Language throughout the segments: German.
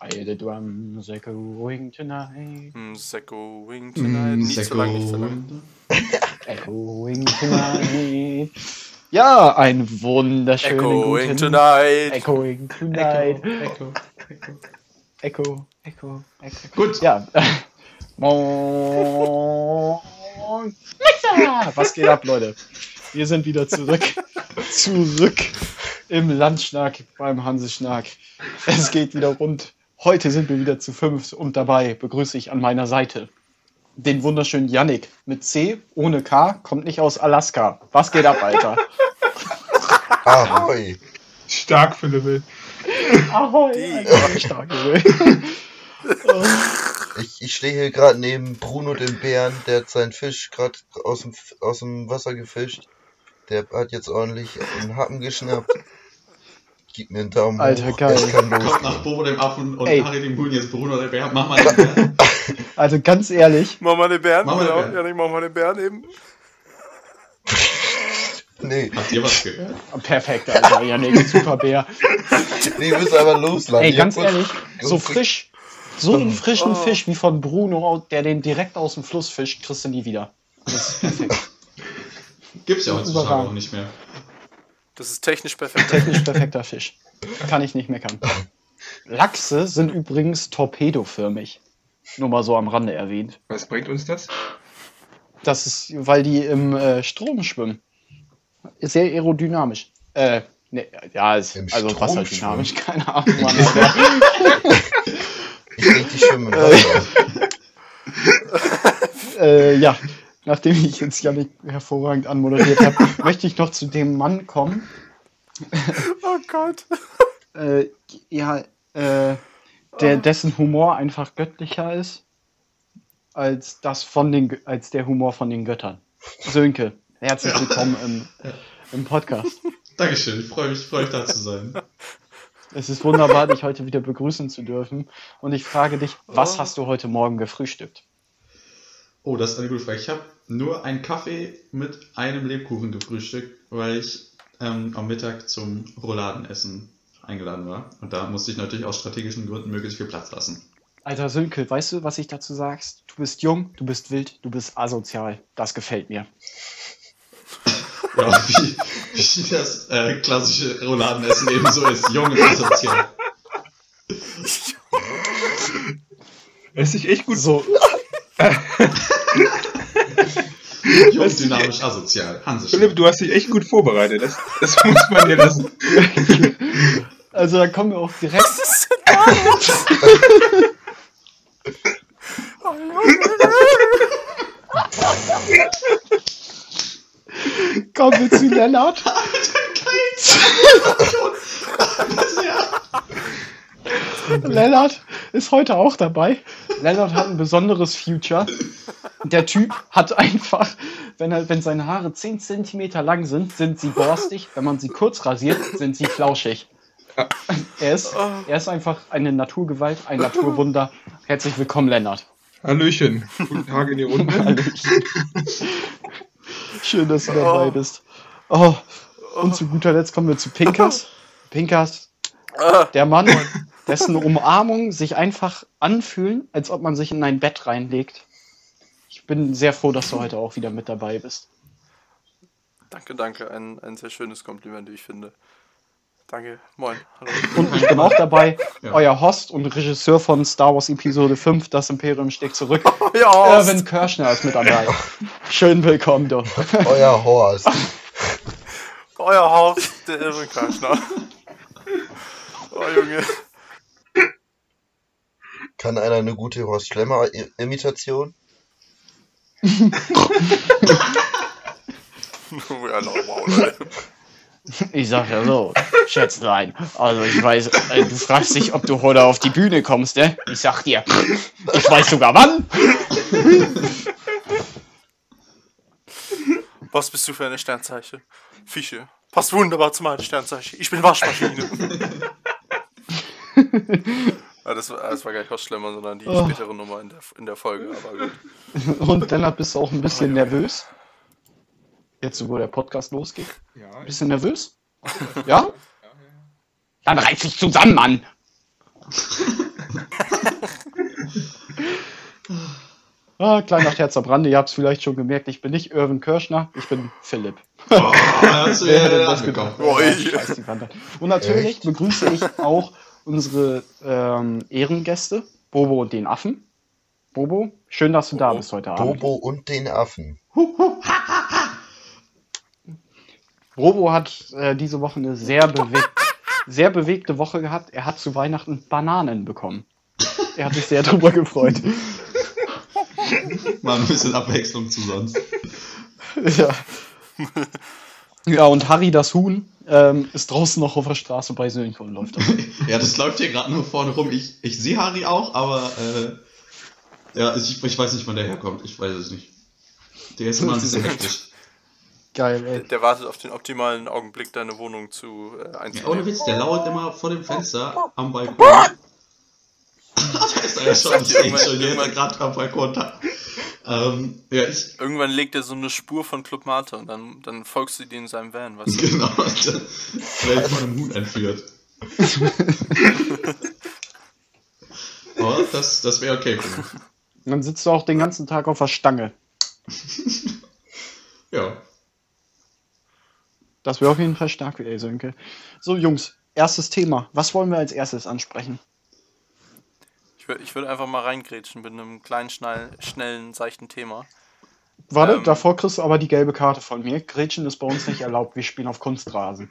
I the drums echoing tonight, Mm, Echoing tonight. Nicht so lang, nicht so lang. echoing tonight. Ja, ein wunderschönen Echoing guten tonight. Echoing tonight. Echo, Echo. Echo, Echo, Echo. Gut, Ja. Moin. Was geht ab, Leute? Wir sind wieder zurück. zurück im Landschnack beim Hanseschnack. Es geht wieder rund. Heute sind wir wieder zu fünf und dabei begrüße ich an meiner Seite den wunderschönen Yannick mit C ohne K, kommt nicht aus Alaska. Was geht ab, Alter? Ahoi. stark, Philipp. Ahoi, stark, Junge. Ich, ich stehe hier gerade neben Bruno dem Bären, der hat seinen Fisch gerade aus dem, aus dem Wasser gefischt. Der hat jetzt ordentlich einen Happen geschnappt. Gib mir einen Daumen Alter, hoch. geil. Es kann Kommt nach Bobo dem Affen und. Harry dem Huhn jetzt Bruno der Bär. Mach mal den Bär. Also ganz ehrlich, Mach mal den Bären. Mach mal den genau. Bären. Ja, ich mach mal den Bären eben. Nee, Habt ihr was gehört? perfekt, Alter, Yannick, super Bär. nee, wir müssen aber loslassen. Ey, Ich ganz ehrlich, so frisch, so einen frischen Oh. Fisch wie von Bruno, der den direkt aus dem Fluss fischt, kriegst du nie wieder. Das ist perfekt. Gibt's ja heutzutage auch nicht mehr. Das ist technisch perfekt. Technisch perfekter Fisch. Kann ich nicht meckern. Lachse sind übrigens torpedoförmig. Nur mal so am Rande erwähnt. Was bringt uns das? Das ist, weil die im äh, Strom schwimmen. Ist Sehr aerodynamisch. Äh, ne, ja, ist, also Strom wasserdynamisch, keine Ahnung. Schwimmen im Wasser. äh, ja, nachdem ich jetzt Janik hervorragend anmoderiert habe, möchte ich noch zu dem Mann kommen. Oh Gott. Äh, ja, äh, der, dessen Humor einfach göttlicher ist als das von den, als der Humor von den Göttern. Sönke, herzlich willkommen im, im Podcast. Dankeschön, ich freue mich, freue mich da zu sein. Es ist wunderbar, dich heute wieder begrüßen zu dürfen. Und ich frage dich, was Oh. hast du heute Morgen gefrühstückt? Oh, das ist eine gute Frage. Ich habe nur einen Kaffee mit einem Lebkuchen gefrühstückt, weil ich ähm, am Mittag zum Rouladenessen eingeladen war. Und da musste ich natürlich aus strategischen Gründen möglichst viel Platz lassen. Alter Sönke, weißt du, was ich dazu sagst? Du bist jung, du bist wild, du bist asozial. Das gefällt mir. Ja, wie, wie das äh, klassische Rouladenessen eben so ist. Jung und asozial. Es ist echt gut. So, Jung, dynamisch, asozial. Hanse Philipp, du hast dich echt gut vorbereitet. Das, das muss man dir lassen. also da kommen wir auch direkt. Kommen wir zu Lennart. Lennart ist heute auch dabei. Lennart hat ein besonderes Future. Der Typ hat einfach, wenn, er, wenn seine Haare 10 cm lang sind, sind sie borstig. Wenn man sie kurz rasiert, sind sie flauschig. Er ist, er ist einfach eine Naturgewalt, ein Naturwunder. Herzlich willkommen, Lennart. Hallöchen. Guten Tag in die Runde. Schön, dass du dabei bist. Oh, und zu guter Letzt kommen wir zu Pinkas. Pinkas, Ah, der Mann, dessen Umarmungen sich einfach anfühlen, als ob man sich in ein Bett reinlegt. Ich bin sehr froh, dass du heute auch wieder mit dabei bist. danke, danke. Ein, ein sehr schönes Kompliment, wie ich finde. Danke. Moin. Hallo. Und ich bin auch dabei, Ja. euer Host und Regisseur von Star Wars Episode 5, Das Imperium steckt zurück. Ja, Irwin Kirschner ist mit dabei. Schön willkommen, du. Euer Horst. euer Haus, der Irwin Karschner. Oh, Junge. Kann einer eine gute Horst Schlemmer-Imitation? ja, no, wow. Ich sag ja so, Schätzlein. Also ich weiß, äh, du fragst dich, ob du heute auf die Bühne kommst, ne? Ich sag dir, ich weiß sogar wann. Was bist du für eine Sternzeichen? Fische. Passt wunderbar zu meinen Sternzeichen. Ich bin Waschmaschine. Ah, das, war, das war gar nicht was Schlimmer, sondern die Oh. spätere Nummer in der, in der Folge. Aber gut. Und Lennart, bist du auch ein bisschen nervös? Jetzt, wo der Podcast losgeht. Ja, Ein bisschen nervös? Ja? Dann reiß dich zusammen, Mann! ah, kleiner Herz am Rande, ihr habt es vielleicht schon gemerkt, ich bin nicht Irvin Kirschner, ich bin Philipp. Oh, da hast du Wer hätte das gedacht? Ja, an. Und natürlich Echt? begrüße ich auch unsere ähm, Ehrengäste, Bobo und den Affen. Bobo, schön, dass du da Bobo. bist heute Abend. Bobo und den Affen. Bobo hat äh, diese Woche eine sehr, bewegt, sehr bewegte Woche gehabt. Er hat zu Weihnachten Bananen bekommen. Er hat sich sehr darüber gefreut. Mal ein bisschen Abwechslung zu sonst. ja. ja, und Harry, das Huhn, ähm, ist draußen noch auf der Straße bei Sönke und läuft. Ja, das läuft hier gerade nur vorne rum. Ich, ich sehe Harry auch, aber äh, ja, ich, ich weiß nicht, wann der herkommt. Ich weiß es nicht. Der ist immer ein bisschen hektisch. Geil, ey. Der wartet auf den optimalen Augenblick, deine Wohnung zu äh, Ja, ohne einzunehmen. Witz, der lauert immer vor dem Fenster am Balkon. da ist ja schon, ihn irgendwann- schon, der ist gerade am Balkon da. Ähm, ja, ich, Irgendwann legt er so eine Spur von Club Mate und dann, dann folgst du dir in seinem Van, weißt du? genau, ich von einem Huhn entführt. Aber das, das wäre okay für mich. Und dann sitzt du auch den ganzen Tag auf der Stange. Ja. Das wäre auf jeden Fall stark, ey, Sönke. So, Jungs, erstes Thema. Was wollen wir als erstes ansprechen? Ich, wür- ich würde einfach mal reingrätschen mit einem kleinen, schnell, schnellen, seichten Thema. Warte, Ähm. davor kriegst du aber die gelbe Karte von mir. Gretchen ist bei uns nicht erlaubt. Wir spielen auf Kunstrasen.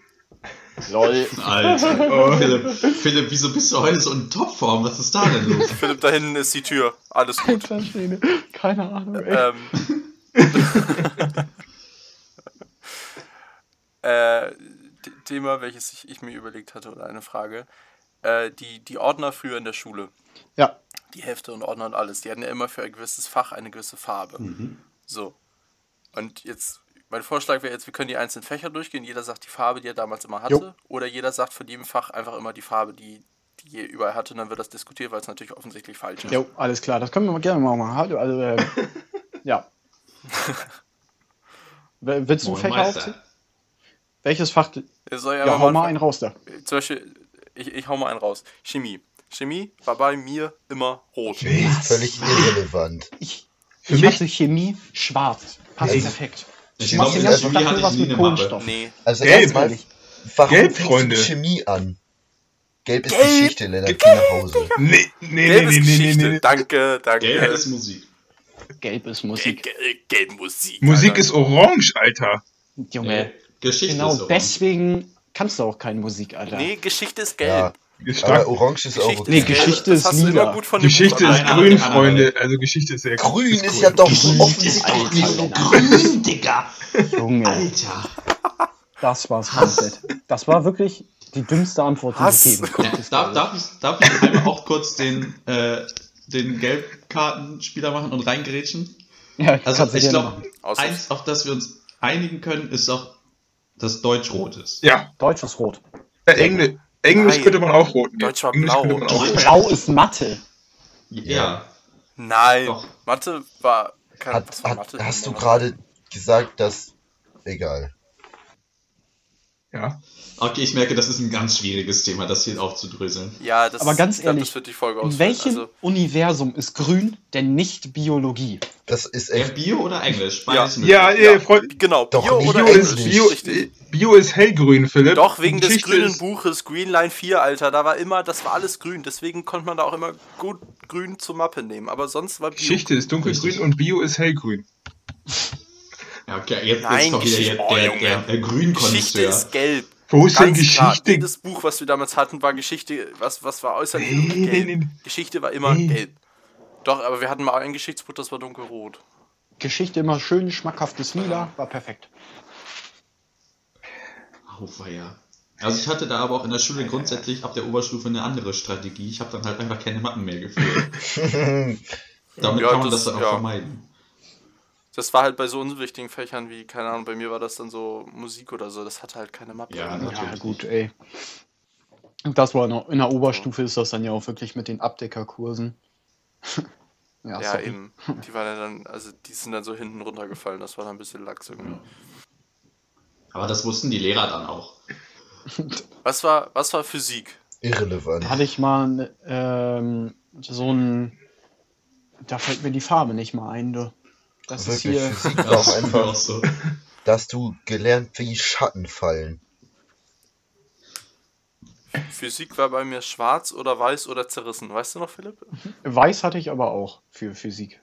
Lol. Alter. Philipp, Philipp, wieso bist du heute so in Topform? Was ist da denn los? Philipp, da hinten ist die Tür. Alles gut. Keine Ahnung, ey. ähm, äh, Thema, welches ich, ich mir überlegt hatte, oder eine Frage. Äh, die, die Ordner früher in der Schule, Ja, die Hefte und Ordner und alles, die hatten ja immer für ein gewisses Fach eine gewisse Farbe. So. Und jetzt, mein Vorschlag wäre jetzt, wir können die einzelnen Fächer durchgehen. Jeder sagt die Farbe, die er damals immer hatte. Jo. Oder jeder sagt von jedem Fach einfach immer die Farbe, die, die er überall hatte. Und dann wird das diskutiert, weil es natürlich offensichtlich falsch ist. jo, alles klar. Das können wir mal gerne mal machen. Hallo, also, äh, ja. Willst du Fächer aufziehen? Welches Fach? Soll Ja, einfach hau mal einen raus da. Zum Beispiel, ich, ich hau mal einen raus. Chemie. Chemie war bei mir immer rot. Völlig irrelevant. Ich, Für ich mich- hatte Chemie schwarz. Passt Ey. perfekt. Ich Du machst glaube, den ganzen Chemie Tag nur was ich mit. Kohlenstoff. Nee. Also Gelb. erstmal, warum Gelb, fängst Freunde. Chemie an? Gelb ist Gelb. Geschichte, Lennart, geh nach Hause. Nee, nee, nee, Gelb ist nee, nee, Geschichte. nee, nee. Danke, danke. Gelb ist Musik. Gelb ist Gelb, Musik. gelb, gelb Musik. Musik Alter. ist orange, Alter. Junge. Geschichte Genau, ist orange. deswegen kannst du auch keine Musik, Alter. Nee, Geschichte ist Ja, gelb. Ist aber stark. Orange ist auch Geschichte okay. Nee, ist. Geschichte ist hast du lila. immer gut von dem Geschichte ist grün. Freunde. Also Geschichte ist sehr Grün ist, cool. ja doch Grün offensichtlich ist so Alter. Grün, Digga! Junge, Alter! das war's komplett. Das war wirklich die dümmste Antwort, die Hass. du geben Ja, konntest. darf, darf, ich, darf ich einmal auch kurz den, äh, den Gelbkartenspieler machen und reingrätschen? ja, Also kannst du ich glaube, eins, auf das wir uns einigen können, ist auch, dass Deutsch rot ist. Ja, Deutsch ist rot. äh, Engl Englisch Nein. könnte man auch rot nehmen. Deutsch war Englisch blau. könnte man auch rot Blau ist Mathe. Ja. Nein. Doch. Mathe war. Kein, Hat, war hat, Mathe? hast du gerade gesagt, dass... Egal. Ja. Okay, ich merke, das ist ein ganz schwieriges Thema, das hier aufzudröseln. Ja, das Aber ganz glaub, ehrlich, das wird die Folge In welchem Also, Universum ist grün denn nicht Biologie? Das ist Ja, echt... Bio oder Englisch? Ja. Beides. Ja, äh, Freund, genau, Doch, Bio Bio oder ist Englisch. Bio ist, Richtig. Bio ist hellgrün, Philipp. Doch, wegen des Geschichte grünen ist- Buches Green Line 4, Alter. Da war immer, das war alles grün. Deswegen konnte man da auch immer gut grün zur Mappe nehmen. Aber sonst war Bio. Geschichte ist dunkelgrün Richtig. und Bio ist hellgrün. Ja, okay, jetzt, Nein, jetzt kommt wieder Geschichte- der, der, der, der Geschichte Grünkonnoisseur. ist gelb. Wo ist denn Ganz klar. Geschichte? Jedes Buch, was wir damals hatten, war Geschichte. Was, was war äußerlich Nee, gelb. nee, nee. Geschichte war immer Nee. gelb. Doch, aber wir hatten mal ein Geschichtsbuch, das war dunkelrot. Geschichte immer schön, schmackhaftes Lila, war perfekt. Auweia. Also ich hatte da aber auch in der Schule grundsätzlich ab der Oberstufe eine andere Strategie. Ich habe dann halt einfach keine Mappen mehr geführt. Damit Ja, kann man das- das, dann auch ja. vermeiden. Das war halt bei so unwichtigen Fächern wie, keine Ahnung, bei mir war das dann so Musik oder so. Das hatte halt keine Mappe. Ja. Ja, gut, ey. Das war in der, in der Oberstufe ist das dann ja auch wirklich mit den Abdeckerkursen. ja, Ja, eben. Die waren ja dann, also die sind dann so hinten runtergefallen. Das war dann ein bisschen Lachs irgendwie. Aber das wussten die Lehrer dann auch. Was war, was war Physik? Irrelevant. Da hatte ich mal ähm, so ein. Da fällt mir die Farbe nicht mal ein, du. Das ist Wirklich, hier. Physik war Das auch ist einfach, auch so. dass du gelernt, wie Schatten fallen. Physik war bei mir schwarz oder weiß oder zerrissen. Weißt du noch, Philipp? Weiß hatte ich aber auch für Physik.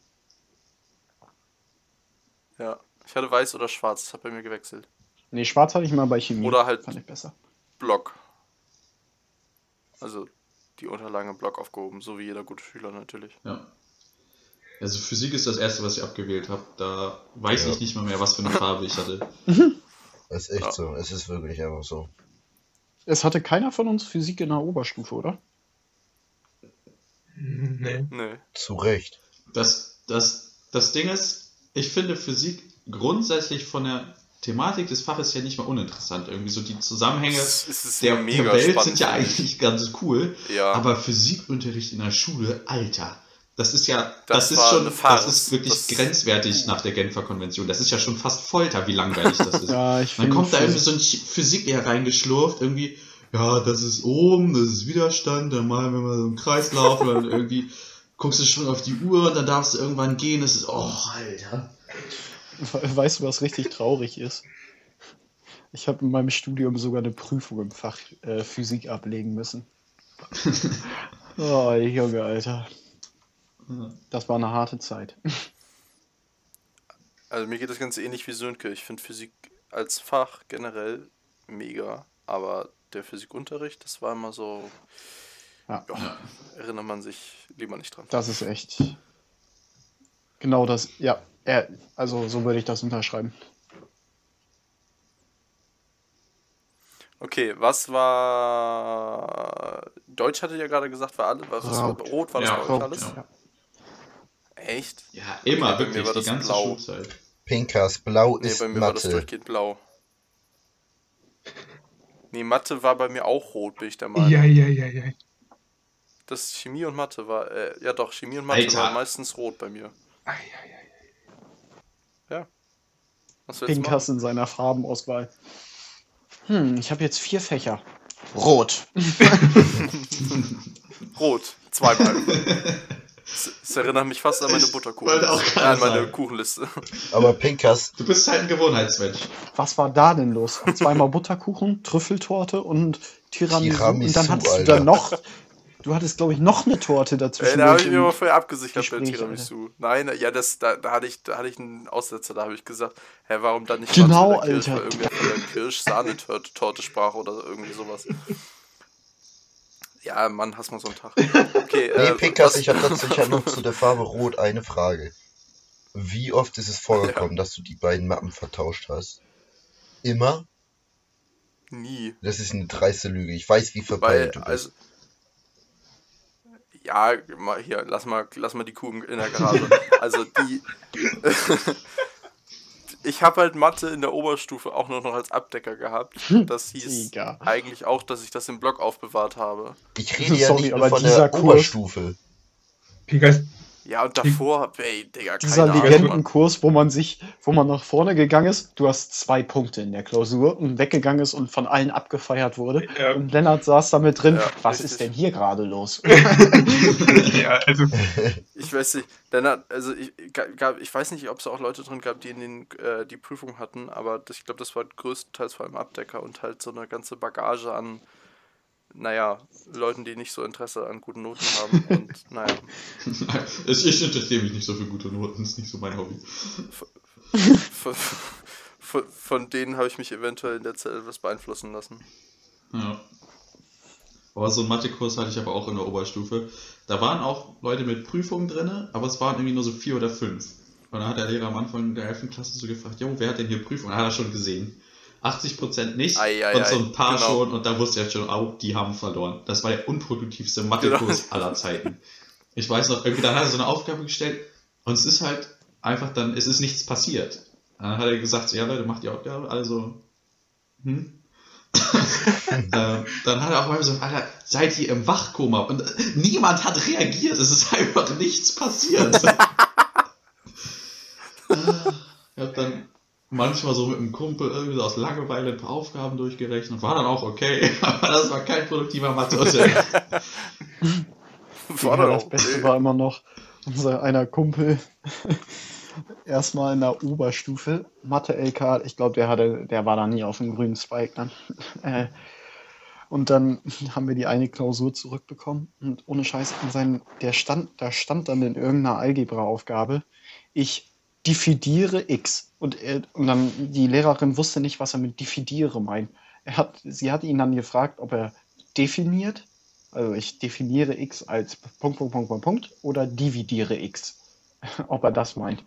Ja. Ich hatte weiß oder schwarz. Das hat bei mir gewechselt. Nee, schwarz hatte ich mal bei Chemie. Oder halt- Fand ich besser. Block. Also die Unterlagen im Block aufgehoben, so wie jeder gute Schüler natürlich. Ja. Also Physik ist das erste, was ich abgewählt habe. Da weiß Ja. ich nicht mal mehr, was für eine Farbe ich hatte. Das ist echt Ja. so. Es ist wirklich einfach so. Es hatte keiner von uns Physik in der Oberstufe, oder? Nee. Nö. Zu Recht. Das, das, das Ding ist, ich finde Physik grundsätzlich von der Thematik des Faches ja nicht mal uninteressant. Irgendwie so die Zusammenhänge Es es ist der, mega der Welt spannend. sind ja eigentlich ganz cool. Ja. Aber Physikunterricht in der Schule, Alter. Das ist ja, das, Das ist schon, das ist wirklich Das- grenzwertig nach der Genfer Konvention. Das ist ja schon fast Folter, wie langweilig das ist. Ja, ich Dann finde kommt da irgendwie so ein Physiklehrer reingeschlurft, irgendwie, ja, das ist oben, das ist Widerstand, dann malen wir mal so einen Kreislauf und dann irgendwie guckst du schon auf die Uhr und dann darfst du irgendwann gehen, das ist, oh, Alter. We- Weißt du, was richtig traurig ist? Ich habe in meinem Studium sogar eine Prüfung im Fach äh, Physik ablegen müssen. Oh, Junge, Alter. Das war eine harte Zeit. Also mir geht das Ganze ähnlich wie Sönke. Ich finde Physik als Fach generell mega, aber der Physikunterricht, das war immer so, Ja, ja, erinnert man sich lieber nicht dran. das ist echt. Genau das, ja. ja also so würde ich das unterschreiben. Okay, was war. Deutsch hatte ja gerade gesagt, war alles. Was war Rot. rot? War das Ja, bei euch rot, alles? ja. Echt? Ja, immer, Okay, bei mir wirklich, war die das ganze blau. Schulzeit. Pinkas Blau Nee, ist bei mir war das Mathe. durchgehend blau. Nee, Mathe war bei mir auch rot, bin ich der Meinung. Ja, ja, ja, ja. Das Chemie und Mathe war, äh, ja doch, Chemie und Mathe Alter. war meistens rot bei mir. Ei, ei, ei. Was? Pinkas in seiner Farbenauswahl. Hm, ich habe jetzt vier Fächer. Rot. Rot, zweimal. Das, erinnert mich fast an meine Ich Butterkuchen. wollte auch gerade an meine sagen. Kuchenliste. Aber Pinkas, Du bist halt ein Gewohnheitsmensch. Was war da denn los? Zweimal Butterkuchen, Trüffeltorte und Tiramisu. Tiramisu, und dann hattest Alter. du dann noch. Du hattest, glaube ich, noch eine Torte dazwischen. da habe ich mir aber vorher abgesichert bei Tiramisu. Nein, ja, das, da, da, hatte ich, da hatte ich einen Aussetzer, da habe ich gesagt, hä, warum dann nicht Genau, der Kirsch, Alter. Weil irgendwer von der Kirsch-Sahnetorte Torte sprach oder irgendwie sowas. Ja, Mann, hast mal so einen Tag. Okay, nee, äh, was- ich habe dazu ich hab noch zu der Farbe Rot eine Frage. Wie oft ist es vorgekommen, dass du die beiden Mappen vertauscht hast? Immer? Nie. Das ist eine dreiste Lüge. Ich weiß, wie verpeilt du bist. also. Ja, mal hier, lass mal, lass mal die Kuh in der Garage. Also die. Ich habe halt Mathe in der Oberstufe auch nur noch als Abdecker gehabt. Das hieß Digga. eigentlich auch, dass ich das im Blog aufbewahrt habe. Ich rede ja Sorry, nicht nur aber von dieser der Kurs- Oberstufe. Pinkas, Ja, und davor, ey, Digga, keine Dieser Ahnung. Legendenkurs, wo man sich, wo man nach vorne gegangen ist, du hast zwei Punkte in der Klausur und weggegangen ist und von allen abgefeiert wurde. Ja. Und Lennart saß da mit drin. Ja, Was richtig. ist denn hier gerade los? ja, also, Ich weiß nicht, Lennart, also ich, gab, ich weiß nicht, ob es auch Leute drin gab, die in den, äh, die Prüfung hatten, aber das, ich glaube, das war größtenteils vor allem Abdecker und halt so eine ganze Bagage an, naja, Leuten, die nicht so Interesse an guten Noten haben und naja, ich, ich interessiere mich nicht so für gute Noten, das ist nicht so mein Hobby. von, von, von denen habe ich mich eventuell in der Zeit etwas beeinflussen lassen. Ja. Aber so einen Mathekurs hatte ich aber auch in der Oberstufe. Da waren auch Leute mit Prüfungen drin, aber es waren irgendwie nur so vier oder fünf. Und dann hat der Lehrer am Anfang der 11. Klasse so gefragt, Jo, wer hat denn hier Prüfungen? Dann hat er schon gesehen. 80% nicht Ei, ei, und so ein paar genau. schon und da wusste er schon, oh, die haben verloren. Das war der unproduktivste Mathekurs Genau. aller Zeiten. Ich weiß noch, irgendwie dann hat er so eine Aufgabe gestellt und es ist halt einfach dann, es ist nichts passiert. Dann hat er gesagt, so, ja Leute, macht die Aufgabe, also, hm? äh, dann hat er auch mal so, Alter, seid ihr im Wachkoma? Und äh, niemand hat reagiert, es ist einfach nichts passiert. Ich hab dann manchmal so mit einem Kumpel irgendwie so aus Langeweile ein paar Aufgaben durchgerechnet, war dann auch okay, aber das war kein produktiver Mathe-Unterricht. War Ja, das Beste war immer noch unser einer Kumpel. Erstmal in der Oberstufe, Mathe-LK, ich glaube, der hatte, der war da nie auf dem grünen Zweig dann. Äh, und dann haben wir die eine Klausur zurückbekommen und ohne Scheiß in seinem, der stand, da stand dann in irgendeiner Algebra-Aufgabe, ich diffidiere x. Und, er, und dann die Lehrerin wusste nicht, was er mit diffidiere meint. Er hat, sie hat ihn dann gefragt, ob er definiert, also ich definiere x als Punkt, Punkt, Punkt, Punkt, Punkt oder dividiere x, ob er das meint.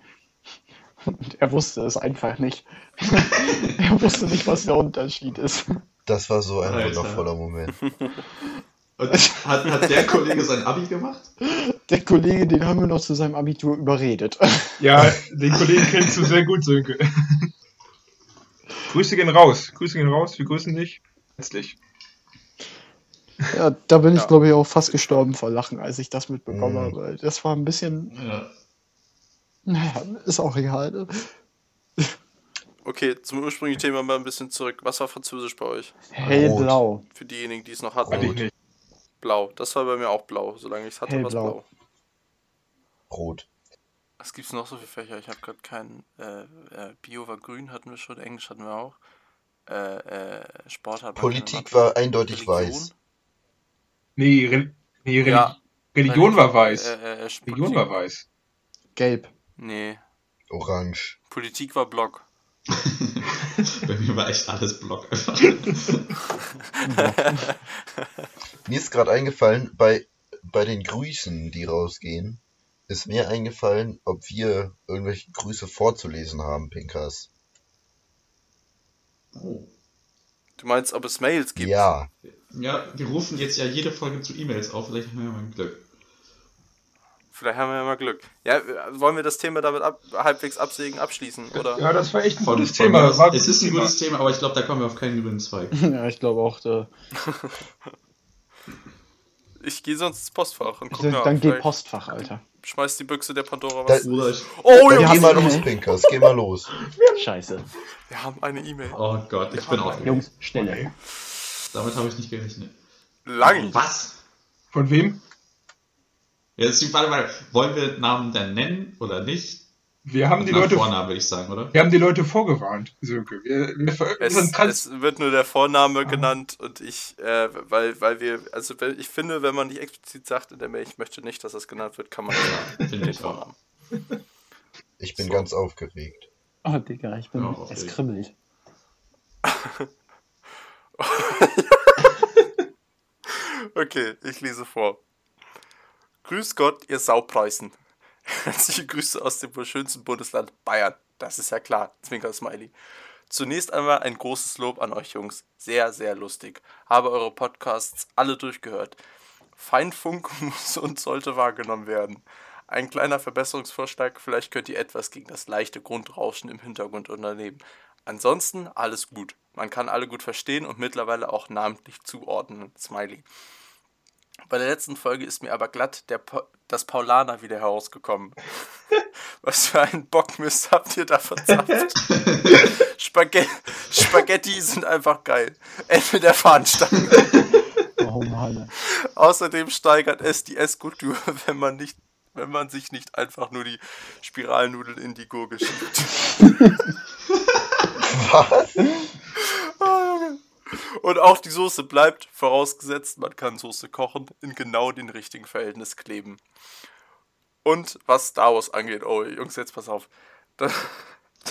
Und er wusste es einfach nicht. er wusste nicht, was der Unterschied ist. Das war so ein Alter. wundervoller Moment. Und hat, hat der Kollege sein Abi gemacht? Der Kollege, den haben wir noch zu seinem Abitur überredet. Ja, den Kollegen kennst du sehr gut, Sönke. Grüße gehen raus. Grüße gehen raus. Wir grüßen dich. Herzlich. Ja, da bin ich, Ja. glaube ich, auch fast gestorben vor Lachen, als ich das mitbekommen Mhm. habe. Das war ein bisschen, Ja. naja, ist auch egal. Okay, zum ursprünglichen Thema mal ein bisschen zurück. Was war Französisch bei euch? Hellblau. Für diejenigen, die es noch hatten. Hatte ich nicht. Blau. Das war bei mir auch blau. Solange ich es hatte, war es Hellblau. blau. Rot. Was gibt's noch so für Fächer? Ich habe gerade keinen. Äh, äh, Bio war grün, hatten wir schon. Englisch hatten wir auch. Äh, äh, Sport hatten wir. Politik war eindeutig weiß. Nee, Re nee Reli Ja. Religion war weiß. Äh, äh, Religion war weiß. Gelb. Nee. Orange. Politik war Block. Bei mir war echt alles Block einfach. Mir ist gerade eingefallen, bei, bei den Grüßen, die rausgehen, ist mir eingefallen, ob wir irgendwelche Grüße vorzulesen haben, Pinkas. Oh. Du meinst, ob es Mails gibt? Ja, Ja, wir rufen jetzt ja jede Folge zu E-Mails auf, vielleicht haben wir ja mal Glück. Vielleicht haben wir ja mal Glück. Ja, wollen wir das Thema damit ab, halbwegs absägen, abschließen? Oder? Ja, das war echt ein gutes Thema. es ist ein Thema. gutes Thema, aber ich glaube, da kommen wir auf keinen grünen Zweig. Ja, ich glaube auch. Da, Ich gehe sonst ins Postfach und guck dann nach. dann geht Vielleicht Postfach, Alter. Schmeißt die Büchse der Pandora Da- was. Oder ich, oh, dann Jungs, geh mal los, Pinkas, geh mal los. Scheiße. wir haben eine E-Mail. oh Gott, ich bin aufgeregt. Jungs, Stelle. Damit habe ich nicht gerechnet. Lang. Was? Von wem? Jetzt die Frage, mal, wollen wir Namen denn nennen oder nicht? Wir haben die Leute, Vornamen würde ich sagen, oder? wir haben die Leute vorgewarnt, Sönke. Wir, wir Es, es wird nur der Vorname genannt und ich, äh, weil, weil wir, also ich finde, wenn man nicht explizit sagt in der Mail, ich möchte nicht, dass das genannt wird, kann man das sagen. Finde ich auch. Vornamen. Ich bin So. ganz aufgeregt. Oh, Digga, ich bin. Ja, auch es kribbelt. Okay, ich lese vor. Grüß Gott, ihr Saupreußen. Herzliche Grüße aus dem wohl schönsten Bundesland Bayern. Das ist ja klar. Zwinker Smiley. Zunächst einmal ein großes Lob an euch Jungs. Sehr, sehr lustig. Habe eure Podcasts alle durchgehört. Feinfunk muss und sollte wahrgenommen werden. Ein kleiner Verbesserungsvorschlag, vielleicht könnt ihr etwas gegen das leichte Grundrauschen im Hintergrund unternehmen. Ansonsten alles gut. Man kann alle gut verstehen und mittlerweile auch namentlich zuordnen. Smiley. Bei der letzten Folge ist mir aber glatt der pa das Paulaner wieder herausgekommen. Was für einen Bockmist habt ihr da verzapft? Spaghetti, Spaghetti sind einfach geil. Ende der Fahnenstange. Oh Mann. Außerdem steigert es die Esskultur, wenn man nicht, wenn man sich nicht einfach nur die Spiralnudeln in die Gurgel schiebt. Was? Und auch die Soße bleibt, vorausgesetzt, man kann Soße kochen, in genau den richtigen Verhältnis kleben. Und was Star Wars angeht, oh Jungs, jetzt pass auf. Da,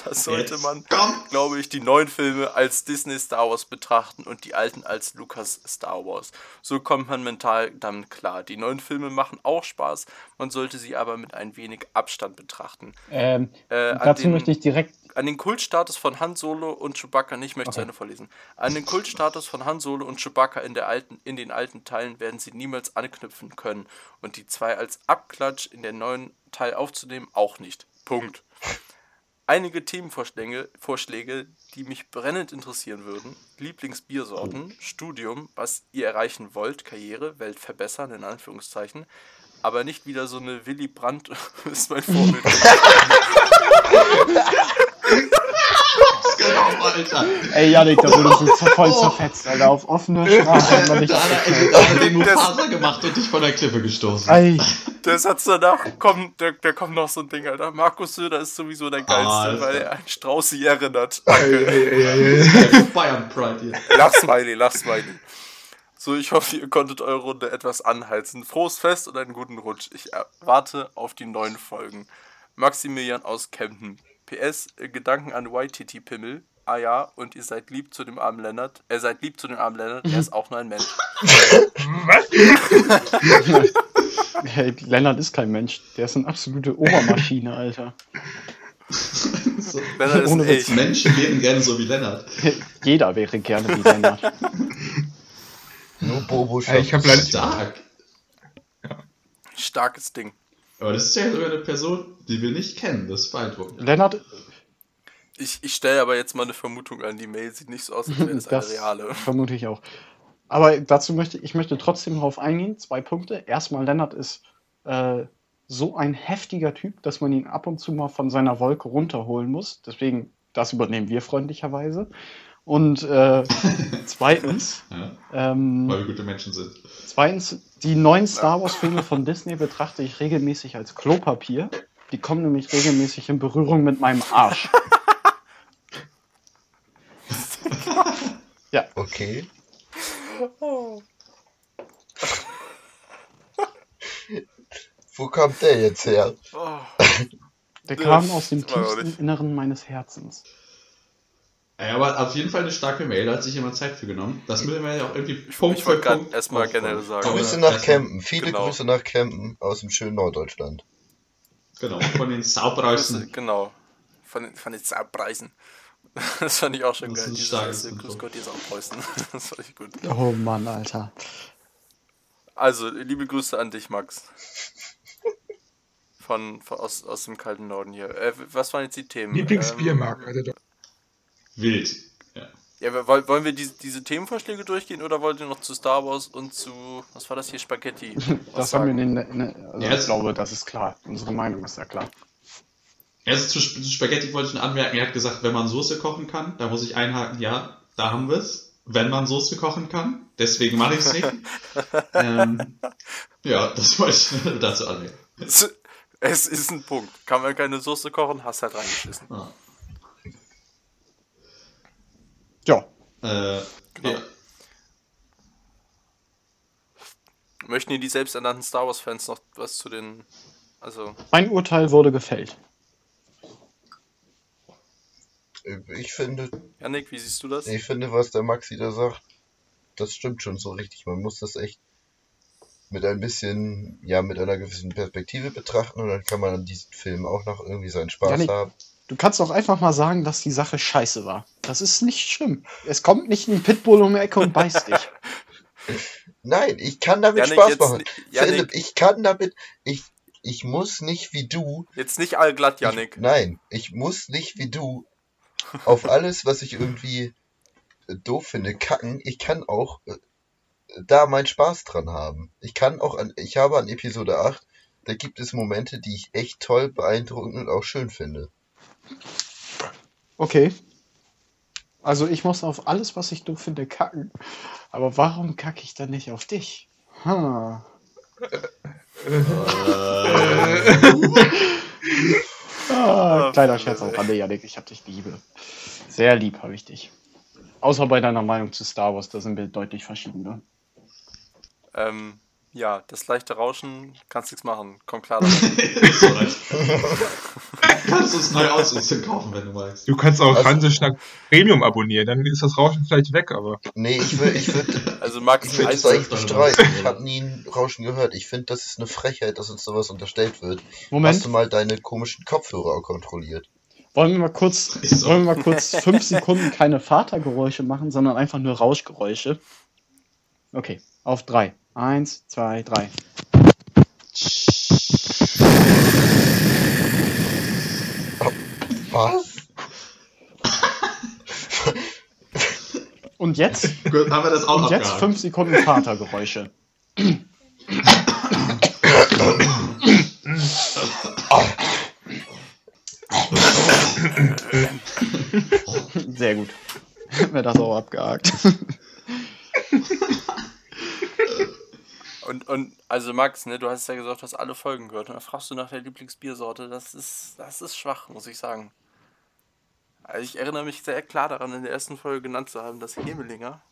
da sollte man, glaube ich, die neuen Filme als Disney Star Wars betrachten und die alten als Lucas Star Wars. So kommt man mental damit klar. Die neuen Filme machen auch Spaß, man sollte sie aber mit ein wenig Abstand betrachten. Ähm, Äh, dazu den- möchte ich direkt. An den Kultstatus von Han Solo und Chewbacca, nicht, ich möchte zu Okay. Ende vorlesen. An den Kultstatus von Han Solo und Chewbacca in, der alten, in den alten Teilen werden sie niemals anknüpfen können. Und die zwei als Abklatsch in den neuen Teil aufzunehmen, auch nicht. Punkt. Einige Themenvorschläge, Vorschläge, die mich brennend interessieren würden. Lieblingsbiersorten, Studium, was ihr erreichen wollt, Karriere, Welt verbessern, in Anführungszeichen. Aber nicht wieder so eine Willy Brandt ist mein Vorbild. Genau, Alter. Ey, Janik, da wurdest du zer- voll zerfetzt, Alter. Auf offene Sprache hat man nicht Da hat er, den Mufasa gemacht und dich von der Klippe gestoßen. Ey, Der Satz danach kommt, der, der kommt noch so ein Ding, Alter. Markus Söder ist sowieso der geilste, Alter. weil er an Straußi erinnert. Ey, ey, ey, ey. Bayern Pride hier. Lach Smiley, lach Smiley. So, ich hoffe, ihr konntet eure Runde etwas anheizen. Frohes Fest und einen guten Rutsch. Ich warte auf die neuen Folgen. Maximilian aus Kempten. PS, äh, Gedanken an YTT Pimmel. Ah ja, und ihr seid lieb zu dem armen Lennart. Er seid lieb zu dem armen Lennart, er ist auch nur ein Mensch. hey, Lennart ist kein Mensch. Der ist eine absolute Obermaschine, Alter. So. Lennart ist ein Ohne Witz. Menschen wären gerne so wie Lennart. Jeder wäre gerne wie Lennart. Nur Bobo Ey, ich hab leider. Stark. Starkes Ding. Aber das ist ja sogar eine Person, die wir nicht kennen. Das ist beeindruckend. Lennart, Ich, ich stelle aber jetzt mal eine Vermutung an. Die Mail sieht nicht so aus, als wäre das, das eine reale. vermute ich auch. Aber dazu möchte ich möchte trotzdem darauf eingehen. Zwei Punkte. Erstmal, Lennart ist äh, so ein heftiger Typ, dass man ihn ab und zu mal von seiner Wolke runterholen muss. Deswegen, das übernehmen wir freundlicherweise. Und äh, zweitens, Ja, ähm, weil wir gute Menschen sind. Zweitens, die neuen Star Wars-Filme von Disney betrachte ich regelmäßig als Klopapier. Die kommen nämlich regelmäßig in Berührung mit meinem Arsch. ja, Okay. Wo kommt der jetzt her? Oh, der kam aus dem tiefsten. Inneren meines Herzens. Ja, aber auf jeden Fall eine starke Mail, da hat sich jemand Zeit für genommen. Das müssen wir ja auch irgendwie ich Punkt wollte für Punkt erstmal generell sagen. Grüße nach erstmal- Kempen. Viele genau. Grüße nach Kempen aus dem schönen Norddeutschland. Genau, von den Saupreußen. Genau. Von, den- von den Saarpreisen. Das fand ich auch schon Das geil. erste Grüß. Gott, ihr Saarpreußen. Das fand ich gut. Oh Mann, Alter. Also, liebe Grüße an dich, Max. Von, von aus, aus dem kalten Norden hier. Äh, was waren jetzt die Themen? Lieblingsbiermarke hatte doch. Wild. Ja. Ja, woll- wollen wir diese, diese Themenvorschläge durchgehen oder wollt ihr noch zu Star Wars und zu, was war das hier, Spaghetti? Das haben wir in, in, also Ja, ich glaube, das ist klar. Unsere Meinung ist ja klar. Also zu, Sp- zu Spaghetti wollte ich nur anmerken, er hat gesagt, wenn man Soße kochen kann, da muss ich einhaken, ja, da haben wir es. Wenn man Soße kochen kann, deswegen mache ich es nicht. ähm, ja, das wollte ich dazu anmerken. Es, es ist ein Punkt. Kann man keine Soße kochen, hast halt reingeschissen. Ah. Ja, Äh, Genau. ja. Möchten die selbsternannten Star Wars-Fans noch was zu den. Also, mein Urteil wurde gefällt. Ich finde, Yannick, wie siehst du das? ich finde, was der Maxi da sagt, das stimmt schon so richtig. Man muss das echt mit ein bisschen, ja, mit einer gewissen Perspektive betrachten und dann kann man an diesen Film auch noch irgendwie seinen Spaß Janik, haben. Du kannst auch einfach mal sagen, dass die Sache scheiße war. Das ist nicht schlimm. Es kommt nicht ein Pitbull um die Ecke und beißt dich. Nein, ich kann damit Yannick, Spaß machen. ni- Yannick. Philipp, ich kann damit, ich, ich muss nicht wie du, Jetzt nicht allglatt, ich, Yannick. nein, ich muss nicht wie du auf alles, was ich irgendwie äh, doof finde, kacken. Ich kann auch äh, da meinen Spaß dran haben. Ich kann auch an, ich habe an Episode 8, da gibt es Momente, die ich echt toll, beeindruckend und auch schön finde. Okay. Also ich muss auf alles, was ich doof finde, kacken. Aber warum kacke ich dann nicht auf dich? Ha. Ah, kleiner Scherz am Rande, Janik, ich hab dich liebe. Sehr lieb habe ich dich. Außer bei deiner Meinung zu Star Wars, da sind wir deutlich verschieden. Ähm, ja, das leichte Rauschen, kannst nichts machen. Komm klar. damit. Kannst du es neu ausrüsten kaufen, wenn du magst. Du kannst auch Also- Hanseschnack Premium abonnieren, dann ist das Rauschen vielleicht weg, aber. Nee, ich würde ich würd, Also Max, ich würd das eins, eigentlich bestreiten. Ich habe nie ein Rauschen gehört. Ich finde, das ist eine Frechheit, dass uns sowas unterstellt wird. Hast Moment, du mal deine komischen Kopfhörer auch kontrolliert? wollen wir mal kurz, so. wollen wir mal kurz fünf Sekunden keine Vatergeräusche machen, sondern einfach nur Rauschgeräusche. Okay, auf drei. Eins, zwei, drei. Was? Und jetzt? Gut, haben wir das auch Und jetzt abgehakt. fünf Sekunden Vatergeräusche. Sehr gut. Hätten wir das auch abgehakt. Und, und also Max, ne, du hast ja gesagt, du hast alle Folgen gehört. Und dann fragst du nach der Lieblingsbiersorte. Das ist, das ist schwach, muss ich sagen. Also ich erinnere mich sehr klar daran, in der ersten Folge genannt zu haben, dass Hemelinger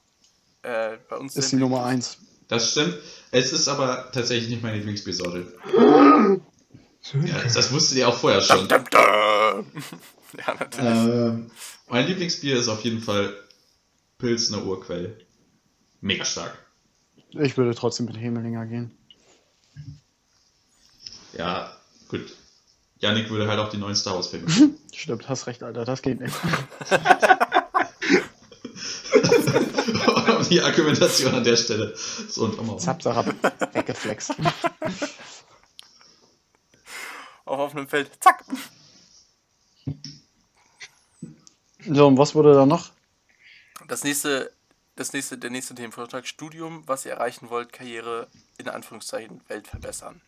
äh, bei uns Ist die Nummer beliebt eins. Das stimmt. Es ist aber tatsächlich nicht meine Lieblingsbiersorte. Ja, das, wusstet ihr auch vorher schon. Dum, dum, dum. Ja, natürlich. Ähm, mein Lieblingsbier ist auf jeden Fall Pilsner Urquell. Mega stark. Ich würde trotzdem mit Hemelinger gehen. Ja, gut. Yannick würde halt auch die neuen Star Wars Filme. Stimmt, hast recht, Alter, das geht nicht. Die Argumentation an der Stelle so und um Zap, zap, weggeflext. Auf offenem Feld. Zack. So, und was wurde da noch? Das nächste, das nächste, der nächste Themenvorschlag, Studium, was ihr erreichen wollt, Karriere, in Anführungszeichen, Welt verbessern.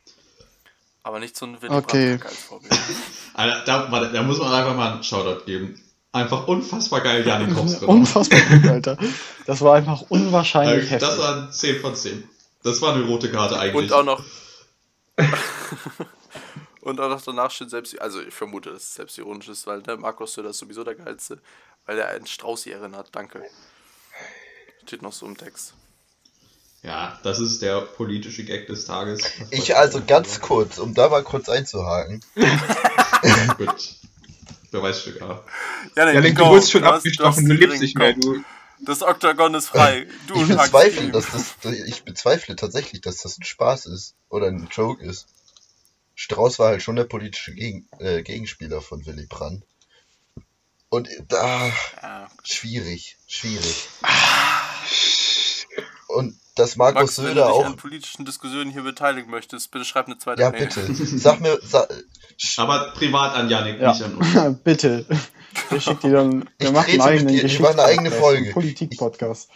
Aber nicht so ein Willy Okay. Brandt als Vorbild. Alter, da, warte, da muss man einfach mal einen Shoutout geben. Einfach unfassbar geil, Kops genommen. Unfassbar gut, Alter. Das war einfach unwahrscheinlich Das heftig. waren 10 von 10. Das war eine rote Karte eigentlich. Und auch noch. und auch noch danach steht selbst. Also, ich vermute, dass es selbstironisch ist, weil der Markus Söder ist sowieso der Geilste, weil er einen Strauß erinnert. Danke. Steht noch so im Text. Ja, das ist der politische Gag des Tages. Ich also ganz kurz, um da mal kurz einzuhaken. Gut. Beweisstück A. Ja, Ja, du wurdest schon abgestochen, du lebst nicht mehr, du. Das Oktagon ist frei. Du Ich bezweifle, dass das, ich bezweifle tatsächlich, dass das ein Spaß ist oder ein Joke ist. Strauß war halt schon der politische Gegen, äh, Gegenspieler von Willy Brandt. Und da, Ja. schwierig, schwierig. Und dass Markus Max, wenn du Söder dich auch. an politischen Diskussionen hier beteiligen möchtest, bitte schreib eine zweite Ja, Mail. bitte. Sag mir, sa, Aber privat an Yannick, Ja, nicht an uns. bitte. Wir schicken die dann. Wir Ich machen einen eigenen dir, ich mache eine eigene Folge. einen Politik-Podcast.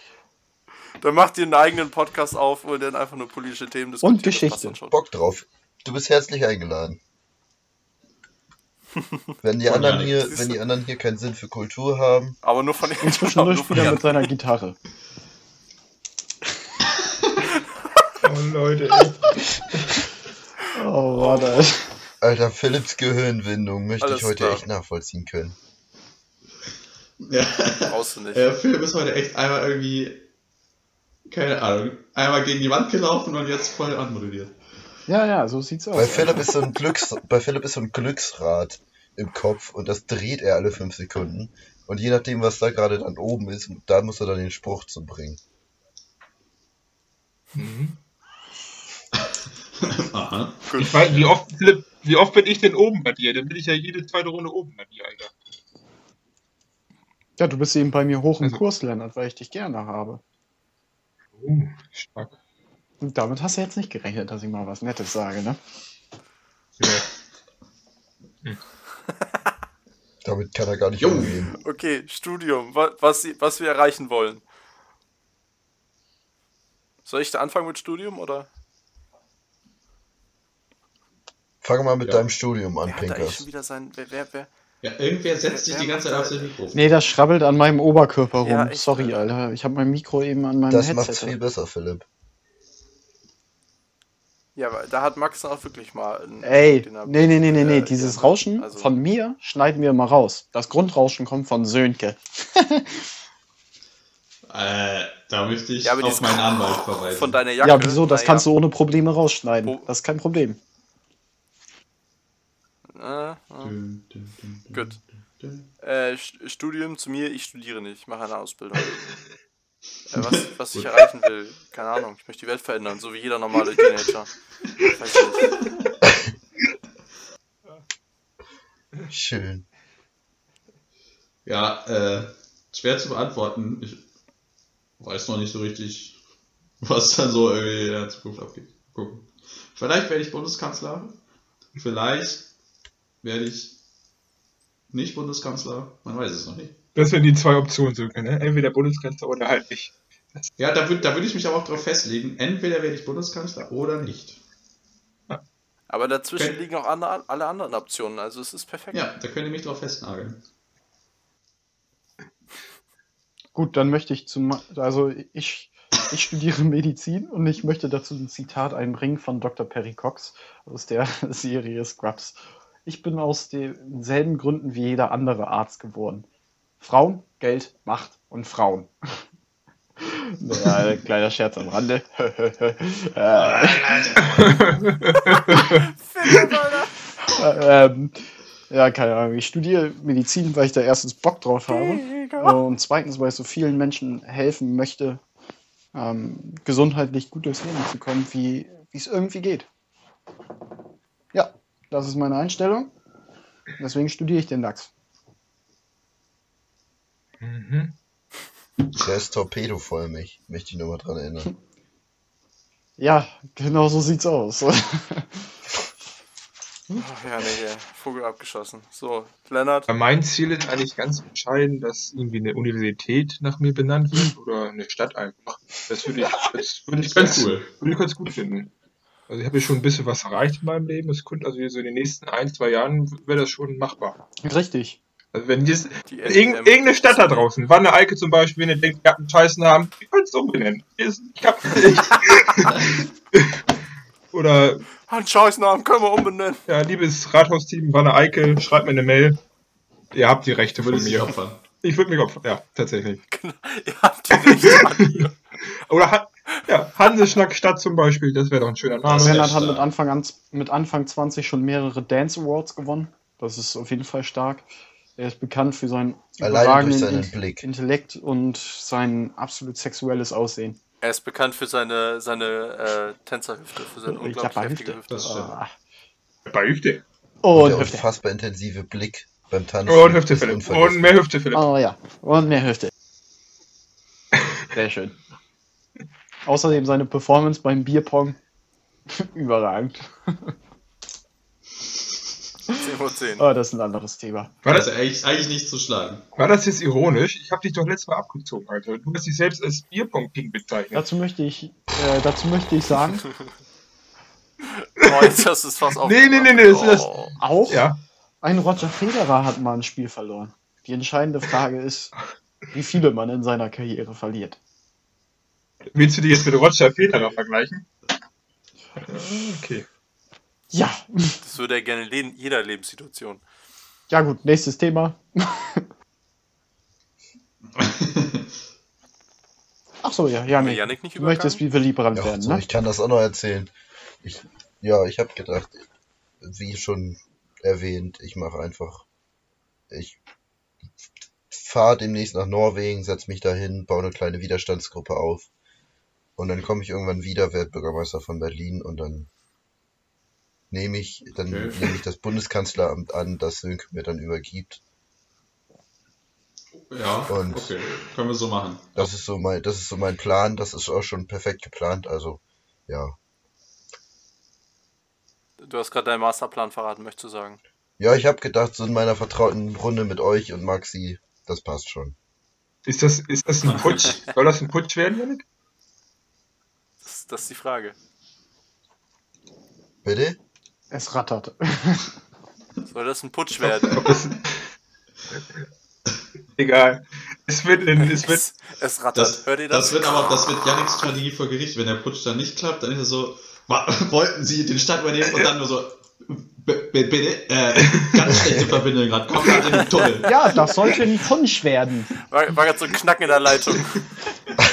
Dann macht ihr einen eigenen Podcast auf, wo ihr dann einfach nur politische Themen diskutiert. Und Geschichte. Bock drauf. Du bist herzlich eingeladen. Wenn die anderen Janik. hier, wenn die anderen hier keinen Sinn für Kultur haben, Aber nur von den zwischendurch nur wieder mit seiner Gitarre. Oh, Leute, ey. Oh, warte. Alter, Philips Gehirnwindung möchte Alles ich heute klar. echt nachvollziehen können. Ja. brauchst du nicht. Der Film ist heute echt einmal irgendwie, keine Ahnung, einmal gegen die Wand gelaufen und jetzt voll anmodelliert. Ja, ja, so sieht's aus. Bei Philipp ist so ein Glücks, bei Philipp ist so ein Glücksrad im Kopf und das dreht er alle fünf Sekunden. Und je nachdem, was da gerade dann oben ist, da muss er dann den Spruch zu bringen. Aha. Ich weiß, wie oft, Philipp, wie oft bin ich denn oben bei dir? Dann bin ich ja jede zweite Runde oben bei dir, Alter. Ja, du bist eben bei mir hoch im Also- Kurs, Lennart, weil ich dich gerne habe. Oh, stark. Und damit hast du jetzt nicht gerechnet, dass ich mal was Nettes sage, ne? Ja. Damit kann er gar nicht umgehen. Okay, Studium, wa- was, was wir erreichen wollen. Soll ich da anfangen mit Studium oder? Fang mal mit Ja. deinem Studium an, Wer hat da eigentlich schon Pinkers. wieder sein. Wer, wer, wer? Ja, irgendwer setzt sich die ganze Zeit auf sein Mikrofon. Nee, das schrabbelt an meinem Oberkörper rum. Ja, echt, Sorry, Alter. Ich habe mein Mikro eben an meinem Das Headset. macht's viel besser, Philipp. Ja, aber da hat Max auch wirklich mal. Einen, Ey, nee, nee, nee, nee, nee. äh, Dieses Rauschen also- von mir schneiden wir mal raus. Das Grundrauschen kommt von Sönke. Äh, da möchte ich Ja, aber auf meinen Anwalt verweisen. Von deiner Jacke. Ja, wieso? Das naja. kannst du ohne Probleme rausschneiden. Das ist kein Problem. Äh, äh. Gut. Äh, St- Studium zu mir, ich studiere nicht, ich mache eine Ausbildung. äh, was, was ich erreichen will, keine Ahnung, ich möchte die Welt verändern, so wie jeder normale Teenager. Weiß ich nicht. Schön. Ja, äh, schwer zu beantworten. Ich weiß noch nicht so richtig, was dann so irgendwie in der Zukunft abgeht. Gucken. Vielleicht werde ich Bundeskanzler. Vielleicht werde ich nicht Bundeskanzler? Man weiß es noch nicht. Das wären die zwei Optionen sogar, ne? Entweder Bundeskanzler oder halt nicht. Ja, da würde da würd ich mich aber auch drauf festlegen. Entweder werde ich Bundeskanzler oder nicht. Aber dazwischen Okay. liegen auch andere, alle anderen Optionen, also es ist perfekt. Ja, da könnt ihr mich drauf festnageln. Gut, dann möchte ich zum, also ich, ich studiere Medizin und ich möchte dazu ein Zitat einbringen von Dr. Perry Cox aus der Serie Scrubs. Ich bin aus denselben Gründen wie jeder andere Arzt geworden. Frauen, Geld, Macht und Frauen. Naja, kleiner Scherz am Rande. äh, ähm, ja, keine Ahnung. Ich studiere Medizin, weil ich da erstens Bock drauf habe. Und zweitens, weil ich so vielen Menschen helfen möchte, ähm, gesundheitlich gut durchs Leben zu kommen, wie es irgendwie geht. Ja, das ist meine Einstellung. Deswegen studiere ich den DAX. Mhm. Der ist torpedovollmilch, möchte ich nur mal dran erinnern. Ja, genau so sieht's aus. Ach ja, nee, der Vogel abgeschossen. So, Lennart. Mein Ziel ist eigentlich ganz entscheidend, dass irgendwie eine Universität nach mir benannt wird oder eine Stadt einfach. Das würde ich, das würde ich, ganz, cool. würde ich ganz gut finden. Also ich habe ja schon ein bisschen was erreicht in meinem Leben. Es könnte also so in den nächsten ein, zwei Jahren wäre das schon machbar. Richtig. Also wenn jetzt Die irgend, irgendeine Stadt da draußen, Wanne Eike zum Beispiel, wenn ihr denkt, ihr habt einen Scheißnamen, ihr könnt es umbenennen. Ist- Ich hab, oder Einen Scheißnamen können wir umbenennen. ja, liebes Rathausteam Wanne Eike, schreibt mir eine Mail. Ihr habt die Rechte von du dich mir. opfern? Ich würde mich opfern. Ja, tatsächlich. Ihr habt die Rechte ihr. Oder Han ja, Hanseschnack Stadt zum Beispiel, das wäre doch ein schöner Name. Lennart hat mit Anfang, an, mit Anfang 20 schon mehrere Dance Awards gewonnen. Das ist auf jeden Fall stark. Er ist bekannt für seinen Allein überragenden durch seinen Int- Blick. Intellekt und sein absolut sexuelles Aussehen. Er ist bekannt für seine, seine äh, Tänzerhüfte, für seine unglaublich Japper heftige Hüfte. Hüfte. Ah. Bei Hüfte. Und der Hüfte. unfassbar intensive Blick beim Tanzen. Und Hüfte, Philipp. Und mehr Hüfte, Philipp. Oh ja, und mehr Hüfte. Sehr schön. Außerdem seine Performance beim Bierpong. Überragend. 10 von 10. Aber das ist ein anderes Thema. War Das eigentlich, eigentlich nicht zu schlagen. war das jetzt ironisch? Ich habe dich doch letztes Mal abgezogen, Alter. Du hast dich selbst als Bierpong-King bezeichnet. Dazu möchte ich, äh, dazu möchte ich sagen, Oh, jetzt hast du es fast Nee, nee, nee, nee, das ist das- Oh. auch Ja. ein Roger Federer hat mal ein Spiel verloren. Die entscheidende Frage ist, wie viele man in seiner Karriere verliert. Willst du dich jetzt mit Roger Federer vergleichen? Okay. Ja, Das würde er gerne in jeder Lebenssituation. ja gut, nächstes Thema. Ach so, ja, wir Janik. Yannick nicht Du möchtest wie Brandt Ja, werden, so, ne? ich kann das auch noch erzählen. Ich, ja, ich habe gedacht, wie schon erwähnt, ich mache einfach, ich fahre demnächst nach Norwegen, setz mich dahin, baue eine kleine Widerstandsgruppe auf und dann komme ich irgendwann wieder, werde Bürgermeister von Berlin und dann nehme ich, dann Okay. nehme ich das Bundeskanzleramt an, das Sönke mir dann übergibt. Ja, Und- okay. Können wir so machen. Das ist so mein, das ist so mein Plan, das ist auch schon perfekt geplant, also ja. Du hast gerade deinen Masterplan verraten, möchtest du sagen. Ja, ich habe gedacht, so in meiner vertrauten Runde mit euch und Maxi, das passt schon. Ist das, ist das ein Putsch? Soll das ein Putsch werden, Janik? Das, das ist die Frage. Bitte? Es rattert. Soll das ein Putsch werden? Egal. Es wird, in, es wird, Es, es rattert. Das, Hört ihr das? das wird aber, das wird Yannicks Strategie vor Gericht. Wenn der Putsch dann nicht klappt, dann ist er so, "Wa- wollten Sie den Stadt übernehmen und dann nur so, "B- b- bitte, äh, ganz schlechte Verbindung gerade, kommt gerade in den Tunnel. Ja, das sollte ein Punsch werden. War, war gerade so ein Knacken in der Leitung.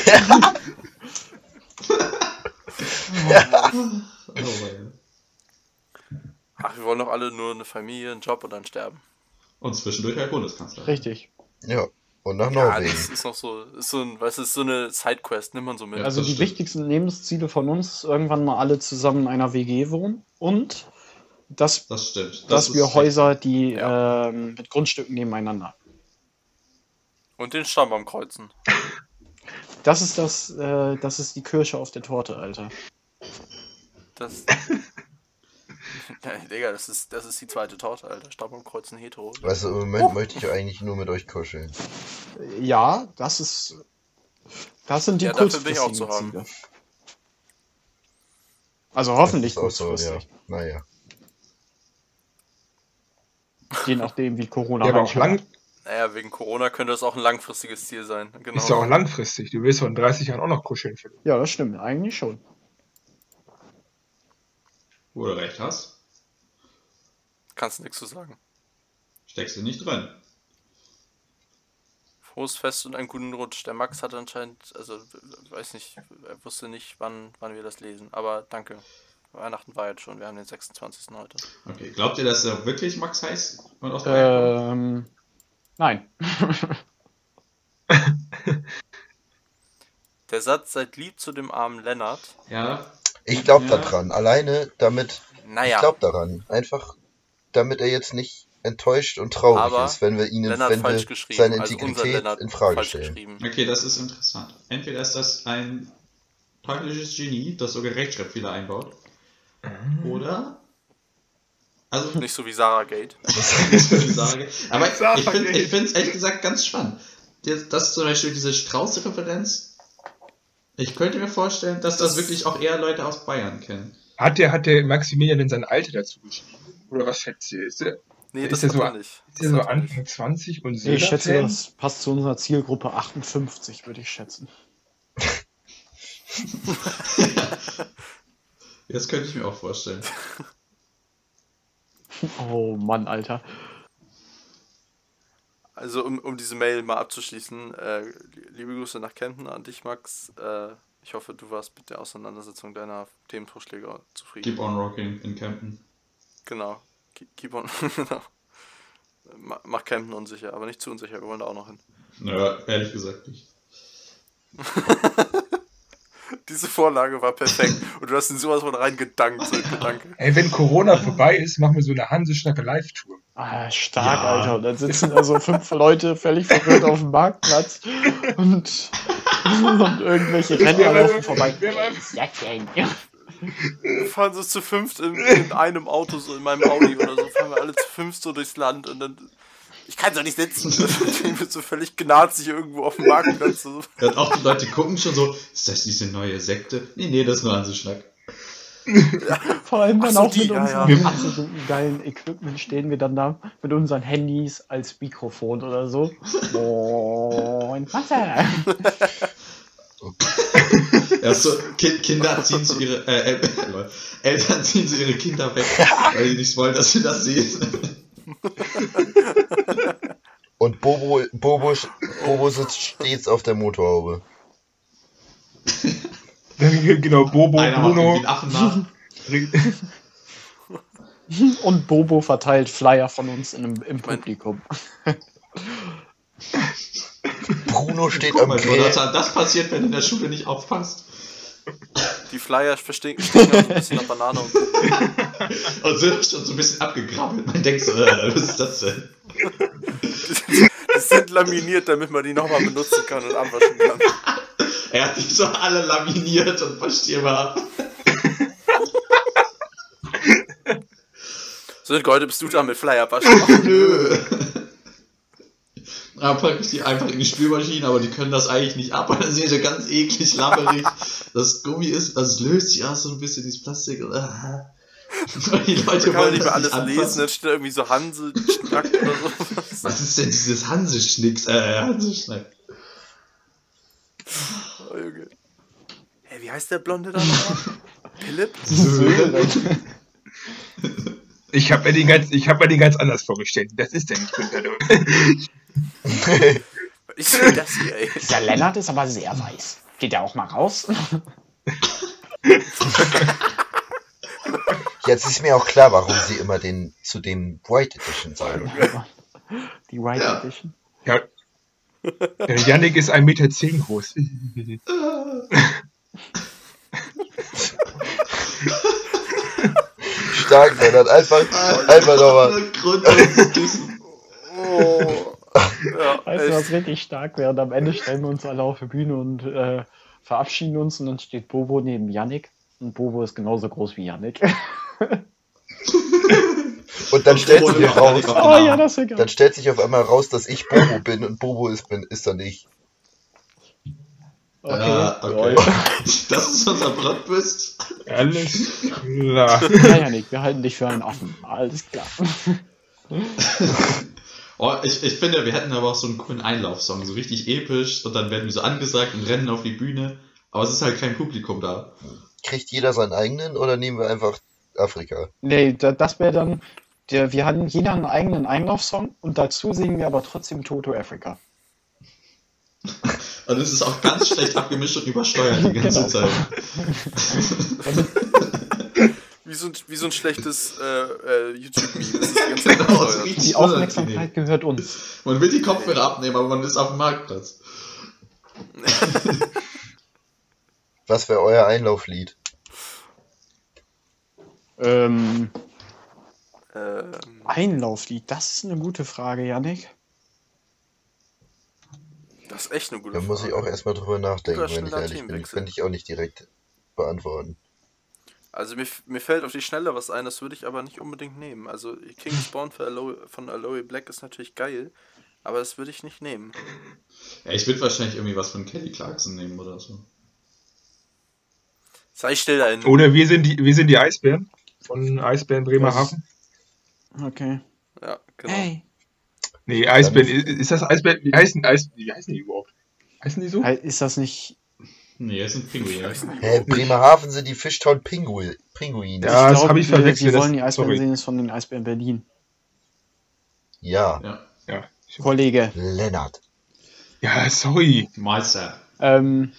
Oh. Ach, wir wollen doch alle nur eine Familie, einen Job und dann sterben. Und zwischendurch halt Bundeskanzler. Richtig. Ja. Und nach Ja, Norwegen. das ist noch so, ist so ein, weißt ist so eine Sidequest, nimmt man so mit. Ja, Also die stimmt. wichtigsten Lebensziele von uns ist irgendwann mal alle zusammen in einer WG wohnen und dass, Das stimmt. Das dass wir Häuser, die Ja. ähm, mit Grundstücken nebeneinander. Und den Stammbaum kreuzen. Das ist das, äh, das ist die Kirsche auf der Torte, Alter. Das, Ja, Digga, das ist, das ist die zweite Torte, Alter. Staub am Kreuz ein Hetero. Also im Moment möchte ich eigentlich nur mit euch kuscheln. Ja, das ist. Das sind die Ja, dafür bin ich auch zu haben. Ziele. Also hoffentlich auch so, kurzfristig. ja. Naja. Je nachdem, wie Corona Ja, aber auch lang. Naja, wegen Corona könnte das auch ein langfristiges Ziel sein. Genau. ist ja auch langfristig. Du willst doch in 30 Jahren auch noch kuscheln. Philipp. Ja, das stimmt. Eigentlich schon. Wo du recht hast, Kannst du nichts zu sagen. steckst du nicht drin. Frohes Fest und einen guten Rutsch. Der Max hat anscheinend, also weiß nicht, er wusste nicht, wann, wann wir das lesen. Aber danke. Weihnachten war jetzt schon, wir haben den 26. heute. Okay, glaubt ihr, dass er wirklich Max heißt? Und aus Ähm, nein. Der Satz, seid lieb zu dem armen Lennart. Ja, Ich glaube Ja. daran. Alleine damit, ich Naja, glaube daran. Einfach, damit er jetzt nicht enttäuscht und traurig Aber ist, wenn wir ihn, wenn wir seine also Integrität Lennart in Frage stellen. okay, das ist interessant. Entweder ist das ein teuflisches Genie, das sogar Rechtschreibfehler einbaut. Oder. Also, Nicht so wie Sarah Gate. Aber ich, ich finde es ehrlich gesagt ganz spannend. Das, das zum Beispiel diese Strauß-Referenz. Ich könnte mir vorstellen, dass das wirklich auch eher Leute aus Bayern kennen. Hat der, hat der Maximilian denn sein Alter dazu geschrieben? Oder was schätzt ihr? Ist der, Nee, Ist das der so- er nicht. ist so er nicht. Anfang 20 und Ich schätze, das passt zu unserer Zielgruppe 58, würde ich schätzen. Das könnte ich mir auch vorstellen. Oh Mann, Alter. Also um, um diese Mail mal abzuschließen, äh, liebe Grüße nach Kempten an dich, Max. Äh, ich hoffe, du warst mit der Auseinandersetzung deiner Themenvorschläge zufrieden. Keep on rocking in Campen. Genau. Keep, on. genau. Ma- Mach Kempten unsicher, aber nicht zu unsicher, wir wollen da auch noch hin. Naja, ehrlich gesagt nicht. Diese Vorlage war perfekt und du hast in sowas von reingedankt, so ein Gedanke. Ey, wenn Corona vorbei ist, machen wir so eine Hanseschnacke Live-Tour. Ah, stark, Ja. Alter. Und dann sitzen da so fünf Leute völlig verwirrt auf dem Marktplatz und, und irgendwelche Rentner laufen vorbei. Ja. Wir fahren so zu fünft in, in einem Auto, so in meinem Audi oder so, fahren wir alle zu fünft so durchs Land und dann. Ich kann so nicht sitzen. Und dann stehen wir so völlig gnazig irgendwo auf dem Marktplatz. So. Und auch die Leute gucken schon so, ist das diese neue Sekte? Nee, nee, das ist nur Hanseschnack. Vor allem dann so, auch die, mit ja, unserem ja. absoluten geilen Equipment stehen wir dann da mit unseren Handys als Mikrofon oder so. Moin, Wasser. Ja, so, Ki Kinder ziehen zu ihre, äh, lol. Eltern ziehen zu ihre Kinder weg, weil sie nicht wollen, dass sie das sehen. Und Bobo, Bobo, Bobo sitzt stets auf der Motorhaube. genau, Bobo, Einer Bruno. Und Bobo verteilt Flyer von uns in, im, im Publikum. Bruno steht Guck am mal, Grill. Jonathan, das passiert, wenn du in der Schule nicht aufpasst. Die Flyer verstehen stehen auch so ein bisschen nach Banane und Und sind schon so ein bisschen abgegrabbelt. Man denkt so, äh, was ist das denn? Die sind laminiert, damit man die nochmal benutzen kann und abwaschen kann. Er hat die so alle laminiert und verstehbar ab. So, heute bist du da mit Flyer waschen. Nö. Da packe ich die einfach in die Spülmaschine, aber die können das eigentlich nicht ab, weil das ist ja ganz eklig labberig. Das Gummi ist, das löst sich auch so ein bisschen, dieses Plastik. Die Leute wollen nicht mehr alles nicht lesen, dann steht da irgendwie so Hanse, Schnack oder so. Was ist denn dieses Hanseschnicks? Äh, Hanseschnack. Oh, Junge. Hä, wie heißt der Blonde da nochmal? Philipp? Ich habe mir, den ganz- ich hab mir den ganz anders vorgestellt. Das ist der nicht Günther. Ich sehe das hier, ey. Dieser Lennart ist aber sehr weiß. Geht er auch mal raus? Jetzt ist mir auch klar, warum sie immer den zu den White Edition sagen. Die White Ja. Edition. Ja. Der Yannick ist 1,10 Meter zehn groß. Stark, der hat einfach, einfach nochmal. Oh. Ja, Weißt du, was richtig stark wäre? Und am Ende stellen wir uns alle auf die Bühne und äh, verabschieden uns und dann steht Bobo neben Yannick und Bobo ist genauso groß wie Yannick. Und dann stellt sich raus, Oh ja, dann stellt sich auf einmal raus, dass ich Bobo bin und Bobo ist, bin, ist dann ich. Ah, okay. Das ist unser Plotbist. Alles klar. Ja, Janik, wir halten dich für einen Affen. Alles klar. Oh, ich, ich finde, wir hätten aber auch so einen coolen Einlaufsong, so richtig episch und dann werden wir so angesagt und rennen auf die Bühne. Aber es ist halt kein Publikum da. Kriegt jeder seinen eigenen oder nehmen wir einfach Afrika? Nee, da, das wäre dann. Der, wir hatten jeder einen eigenen Einlaufsong und dazu singen wir aber trotzdem Toto Africa. Und es ist auch ganz schlecht abgemischt und übersteuert die ganze Genau. Zeit. Wie so ein, wie so ein schlechtes äh, äh, YouTube-Meme. Genau, Die Aufmerksamkeit gehört uns. Man will die Kopfhörer abnehmen, aber man ist auf dem Marktplatz. Was wäre euer Einlauflied? Ähm, Ähm, Einlauflied, das ist eine gute Frage, Janik. das ist echt eine gute Da muss ich Frage. auch erstmal drüber nachdenken, wenn ich ehrlich bin. Könnte ich auch nicht direkt beantworten. Also mir, mir fällt auf die Schnelle was ein, das würde ich aber nicht unbedingt nehmen. Also King's Spawn für Aloe, von Aloe Black ist natürlich geil, aber das würde ich nicht nehmen. Ja, ich würde wahrscheinlich irgendwie was von Kelly Clarkson nehmen oder so. Sei still da hinten. Oder wir sind die, wir sind die Eisbären von Eisbären Bremerhaven. Okay. Ja, genau. Hey. Nee, Eisbären, ist, ist das Eisbären? Wie heißen, Eis, wie heißen die überhaupt? Heißen die so? Ist das nicht. Nee, es sind Pinguine. Hä, Bremerhaven sind die Fishtown Pinguine. Ja, das glaub, hab ich verwechselt, Wir wollen das- die Eisbären sorry. sehen, ist von den Eisbären Berlin. Ja, Ja. Ja. Kollege. Lennart. Ja, sorry. Meister. Ähm,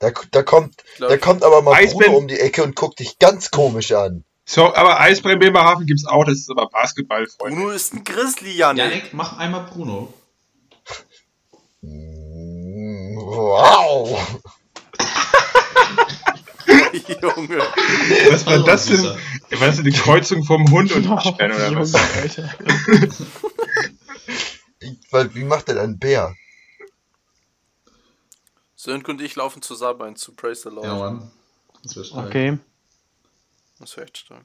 Da, da kommt, da kommt aber mal Eisbären- Bruno um die Ecke und guckt dich ganz komisch an. So, aber Eisbären Bremerhaven gibt's auch, das ist aber Basketball, Freunde. Bruno ist ein Grizzly, Janik. Janik, mach einmal Bruno. Wow. Junge. Was war Hallo, das für, Süßer. war das eine Kreuzung vom Hund und Waschbären oder was? Alter. Weil, wie macht denn ein Bär? Sönke und ich laufen zusammen zu Praise the Lord. Ja, Mann. Okay. Das wäre echt stark.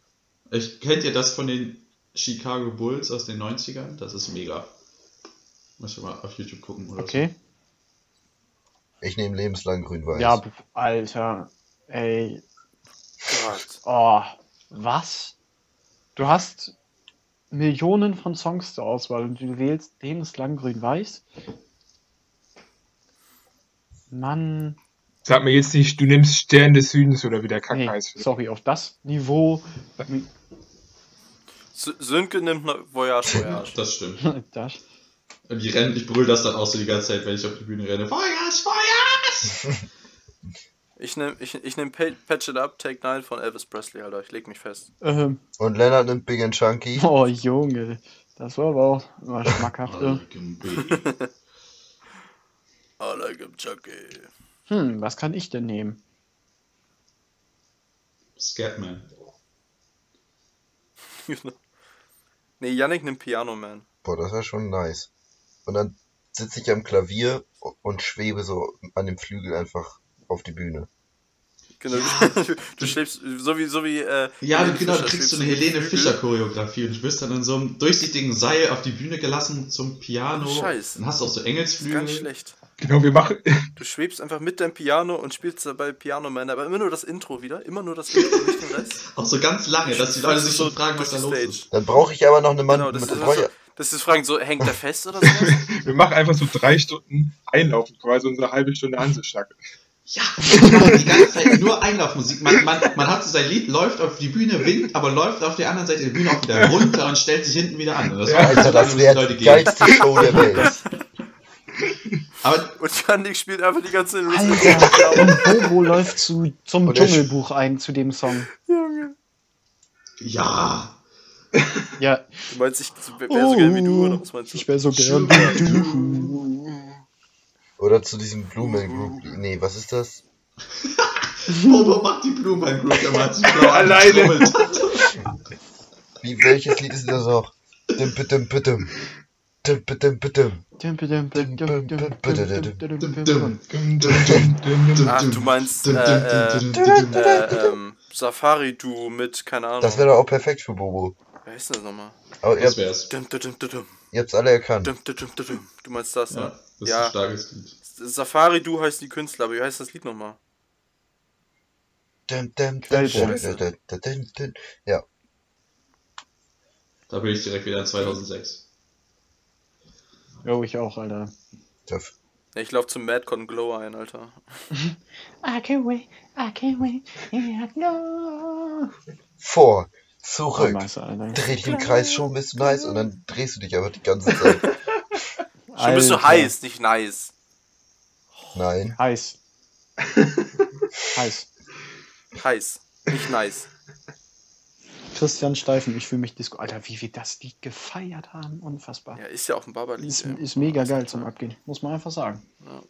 Ich, kennt ihr das von den Chicago Bulls aus den 90ern? Das ist mega. Muss ich mal auf YouTube gucken oder Okay. Ich nehme lebenslang grün-weiß. Ja, Alter. Ey. Gott. Oh. Was? Du hast Millionen von Songs zur Auswahl und du wählst lebenslang grün-weiß? Mann. Sag mir jetzt nicht, du nimmst Stern des Südens oder wie der Kack Nee, heißt. sorry, auf das Niveau. Sönke nimmt Voyage. Voyage. Das stimmt. Das. Und die rennen, ich brüll das dann auch so die ganze Zeit, wenn ich auf die Bühne renne. Feuers, Feuers! Ich nehme ich, ich nehm Pa- Patch It Up, Take 9 von Elvis Presley, Alter. Ich leg mich fest. Ähm, Und Lennart nimmt Big and Chunky. oh, Junge. Das war aber auch immer schmackhaft. I like him, Chucky. Hm, was kann ich denn nehmen? Scatman. nee, Yannick nimmt Piano Man. Boah, das wäre schon nice. Und dann sitze ich am Klavier und schwebe so an dem Flügel einfach auf die Bühne. Genau. du schläfst so wie, so wie, äh, Ja, Helene genau, du Fischer kriegst so eine du Helene Flügel. Fischer Choreografie und du wirst dann in so einem durchsichtigen Seil auf die Bühne gelassen zum Piano. Scheiße. Dann hast du auch so Engelsflügel. ganz schlecht. Genau, wir machen. Du schwebst einfach mit deinem Piano und spielst dabei Piano Man, aber immer nur das Intro wieder. Immer nur das Intro, nicht den Rest. Auch so ganz lange, dass die Leute sich schon fragen, was da los ist. Dann brauche ich aber noch eine Mann Genau, das mit ist, so, das ist Fragen so, hängt der fest oder sowas? Wir machen einfach so drei Stunden Einlaufen, quasi unsere halbe Stunde Hanseschnack. Ja, die ganze Zeit nur Einlaufmusik. Man, man, man hat so sein Lied, läuft auf die Bühne, winkt, aber läuft auf der anderen Seite der Bühne auch wieder runter und stellt sich hinten wieder an. Und das Ja, macht Alter, so das wäre die Leute die gehen. geilste Show der Welt. Aber Und Yannick spielt einfach die ganze Zeit Alter, und Bobo läuft zu, zum Dschungelbuch ein, zu dem Song. Junge. ja, Ja, Du meinst, ich wäre so gern wie du, oder was meinst du? ich wäre so gern wie du. Oder zu diesem Blue Man Group. Nee, was ist das? Bobo macht die Blue Man Group, der macht sich alleine. Wie, welches Lied ist das noch? Dim, dim, dim. Ach, du meinst äh, äh, ähm, Safari Du mit, keine Ahnung. Das wäre doch auch perfekt für Bobo. Wer ist das nochmal? Aber das wär's. Dum, dum habt's alle erkannt. dum, dum, dum, dum. Du meinst das, Ja, ne? das ist Ja. ein starkes Lied. Safari Du heißt die Künstler, aber wie heißt das Lied nochmal? Ja, Da bin ich direkt wieder in 2006. Jo, ich auch, Alter. das, Ja, ich lauf zum Madcon Glow ein, Alter. I can't wait, I can't wait, yeah, no. vor, Oh, zurück. nice, Alter. Dreh dich im Kreis schon, bist du nice und dann drehst du dich aber die ganze Zeit. Schon bist du heiß, nicht nice. Nein. Heiß. Heiß. Heiß, nicht nice. Christian Steifen, ich fühle mich Disco. Alter, wie wir das Lied gefeiert haben. Unfassbar. Ja, ist ja auch ein Barberlied. ist, ist mega geil zum Abgehen. Muss man einfach sagen. Ja.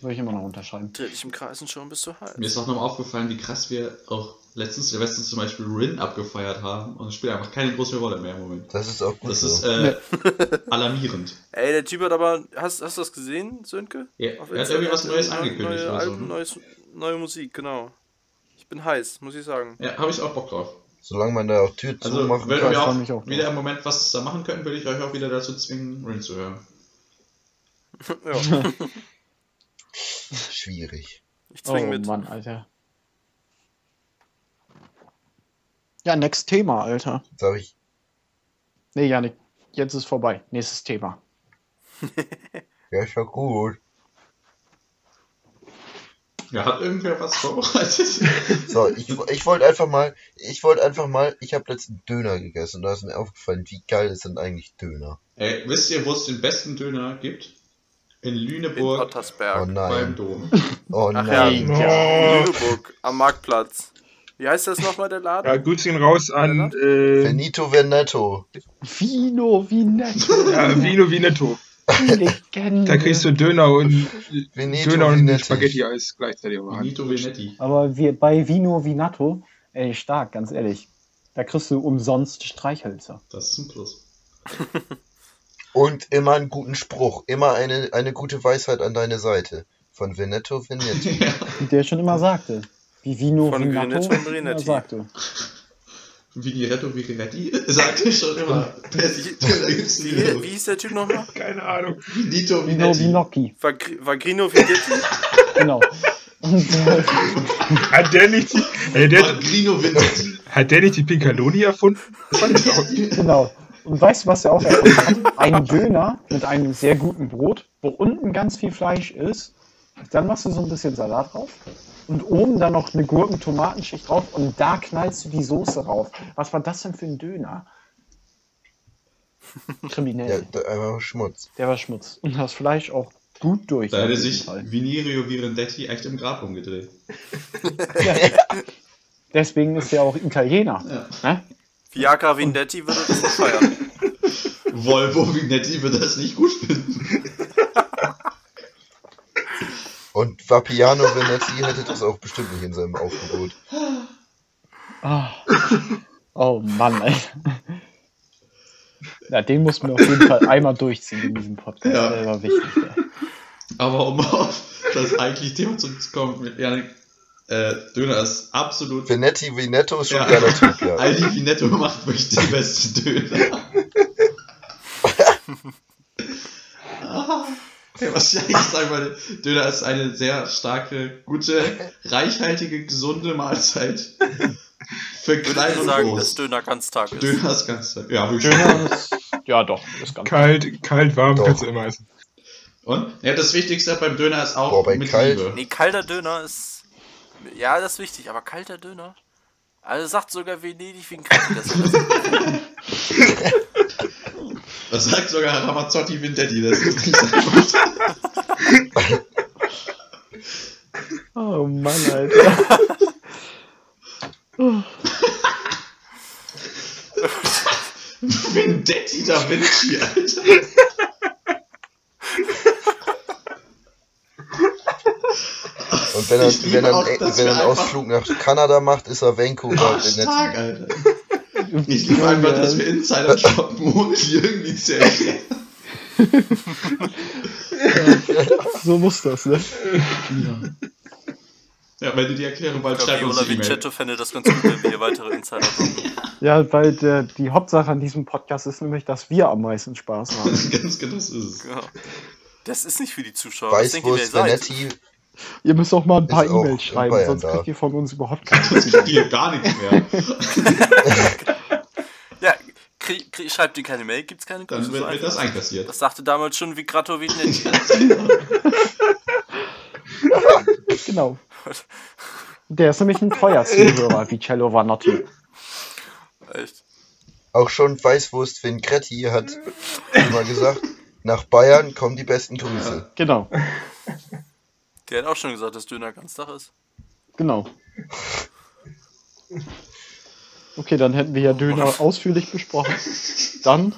Würde ich immer noch unterschreiben. Dreh dich im Kreis und schon bist du heiß. Mir ist auch nochmal aufgefallen, wie krass wir auch letztens Silvester zum Beispiel Rin abgefeiert haben und es spielt einfach keine große Rolle mehr im Moment. Das ist auch gut Das so. ist äh, alarmierend. Ey, der Typ hat aber. Hast, hast du das gesehen, Sönke? Ja, Auf er hat irgendwie was Neues neue- angekündigt Neue, oder so. Alben, Ne? neues, neue Musik, genau. Ich bin heiß, muss ich sagen. Ja, habe ich auch Bock drauf. Solange man da auch Tür Also, zumachen wenn kann, wir ich auch, auch wieder im Moment was da machen könnten, würde ich euch auch wieder dazu zwingen, Rin zu hören. ja, Schwierig. ich Oh zwing mit. Mann, Alter. Ja, next Thema, Alter. Sag ich, Nee, Janik, jetzt ist vorbei. Nächstes Thema. ja, ist ja gut. Ja, hat irgendwer was vorbereitet? So, ich, ich wollte einfach mal, ich wollte einfach mal, ich habe letzten Döner gegessen und da ist mir aufgefallen, wie geil sind eigentlich Döner. Ey, wisst ihr, wo es den besten Döner gibt? In In Lüneburg Oh Ottersberg. beim nein, Dom. oh Ach ja. nein. Oh, Lüneburg, am Marktplatz. Wie heißt das nochmal, der Laden? ja, Grüße gehen raus an äh, Benito Veneto. Vino, wie nett. ja, Vino Veneto. Legende. Da kriegst du Döner und Veneto Döner und Venetti. Spaghetti-Eis gleichzeitig Hand. Benito Venetti. Aber wir bei Vino Vinato, ey, stark, ganz ehrlich. Da kriegst du umsonst Streichhölzer. Das ist ein Plus. Und immer einen guten Spruch, immer eine, eine gute Weisheit an deine Seite. Von Veneto Venetti. ja. Wie der schon immer sagte. Wie Vino Von Vinato Grinetto und immer sagte. Vigneretto Vignetti sagte ich schon immer. Wie, wie hieß der Typ nochmal? Keine Ahnung. Benito Vino. Vinocchi. Vagri- Vagrino Vegetti? Genau. Hat der nicht die, äh, der, Grino Venetti. hat der nicht die Piccaloni erfunden? Genau. Und weißt du, was er auch erfunden hat? Ein Döner mit einem sehr guten Brot, wo unten ganz viel Fleisch ist. Dann machst du so ein bisschen Salat drauf. Und oben dann noch eine Gurken-Tomatenschicht drauf. Und da knallst du die Soße rauf. Was war das denn für ein Döner? Kriminell. Ja, da, einfach Schmutz. Der war Schmutz. Und das Fleisch auch gut durch. Da auf hätte sich Fall. Vinerio Virendetti echt im Grab umgedreht. Deswegen ist er auch Italiener. Ja. Ne? Viagra Vendetti würde das nicht feiern. Volvo Vinetti wird das nicht gut finden. Und Vapiano Venetti hätte das auch bestimmt nicht in seinem Aufgebot. Ah. Oh Mann, ey. Ja, den muss man auf jeden Fall einmal durchziehen in diesem Podcast. Ja. Der war wichtig. Ey. Aber um auf das eigentliche Thema zurückzukommen, mit Janik, äh, Döner ist absolut. Venetti Veneto ist schon Ja. ein geiler Typ, ja. Aldi Vinetto macht wirklich den besten Döner. Ja, was ich eigentlich sagen wollte, Döner ist eine sehr starke, gute, reichhaltige, gesunde Mahlzeit. Für Würde klein ich und sagen, dass groß. Döner Ganztag ist. Döner ist ganz, ja, wirklich. Döner ist, ja doch, ist ganz Kalt, kalt, warm, Doch. kannst du immer essen. Und? Ja, das Wichtigste beim Döner ist auch Boah, bei mit kalt- Liebe. Nee, kalter Döner ist. Ja, das ist wichtig, aber kalter Döner. Also sagt sogar Venedig wie ein Kaffee. Das sagt sogar Ramazzotti Vindetti, das ist nicht sein Wort. Oh Mann, Alter. Vindetti da Vinci, Alter. Und wenn er, wenn er, wenn er einen Ausflug nach Kanada macht, ist er Vancouver Oh, stark. Alter. Ich liebe einfach, dass wir Insider shoppen, ohne die irgendwie zu erklären. So muss das, ne? Ja, wenn du die Erklärung Ich bald glaube, schreib uns E-Mail. Vincetto fände das ganz gut, wenn wir weitere Insider droppen. Ja, weil der, die Hauptsache an diesem Podcast ist nämlich, dass wir am meisten Spaß haben. Ganz genau so ist es. Genau. Das ist nicht für die Zuschauer. Was denkt ihr, wer seid? Ihr müsst auch mal ein paar E-Mails schreiben, sonst da. kriegt ihr von uns überhaupt keine Hier gar nichts mehr. Ja, krieg, krieg, schreibt ihr keine Mail, gibt's keine Dann Grüße. wird, so wird das einkassiert. Das sagte damals schon Vigrato Vignetti. Genau. Der ist nämlich ein treuer Zuhörer, wie Cello Vanotti. Echt. auch schon Weißwurst Vincretti hat immer gesagt, nach Bayern kommen die besten Grüße. Genau, Der hat auch schon gesagt, dass Döner Ganztag ist. genau. Okay, dann hätten wir ja Döner ausführlich besprochen. Dann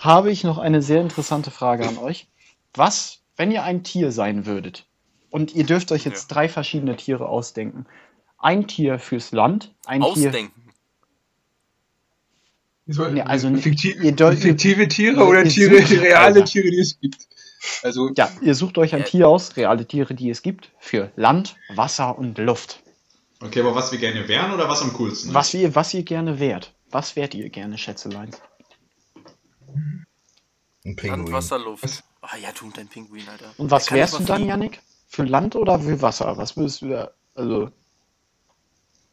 habe ich noch eine sehr interessante Frage an euch. Was, wenn ihr ein Tier sein würdet und ihr dürft euch jetzt Ja. drei verschiedene Tiere ausdenken? Ein Tier fürs Land, ein Tier Ausdenken. So, Nee, also nicht- fiktive, ihr fiktive Tiere ihr- oder ihr Tiere, sucht- reale Alter. Tiere, die es gibt. Also, Ja, ihr sucht euch ein. Tier aus, reale Tiere, die es gibt, für Land, Wasser und Luft. Okay, aber was wir gerne wären oder was am coolsten ist? Was ihr, was ihr gerne wärt. Was wärt ihr gerne, Schätzelein? Ein Land, Pinguin. Wasser, Luft. Ah ja, du und dein Pinguin, Alter. Und was kann wärst du dann. Yannick? Für Land oder für Wasser? Was würdest du da? Also,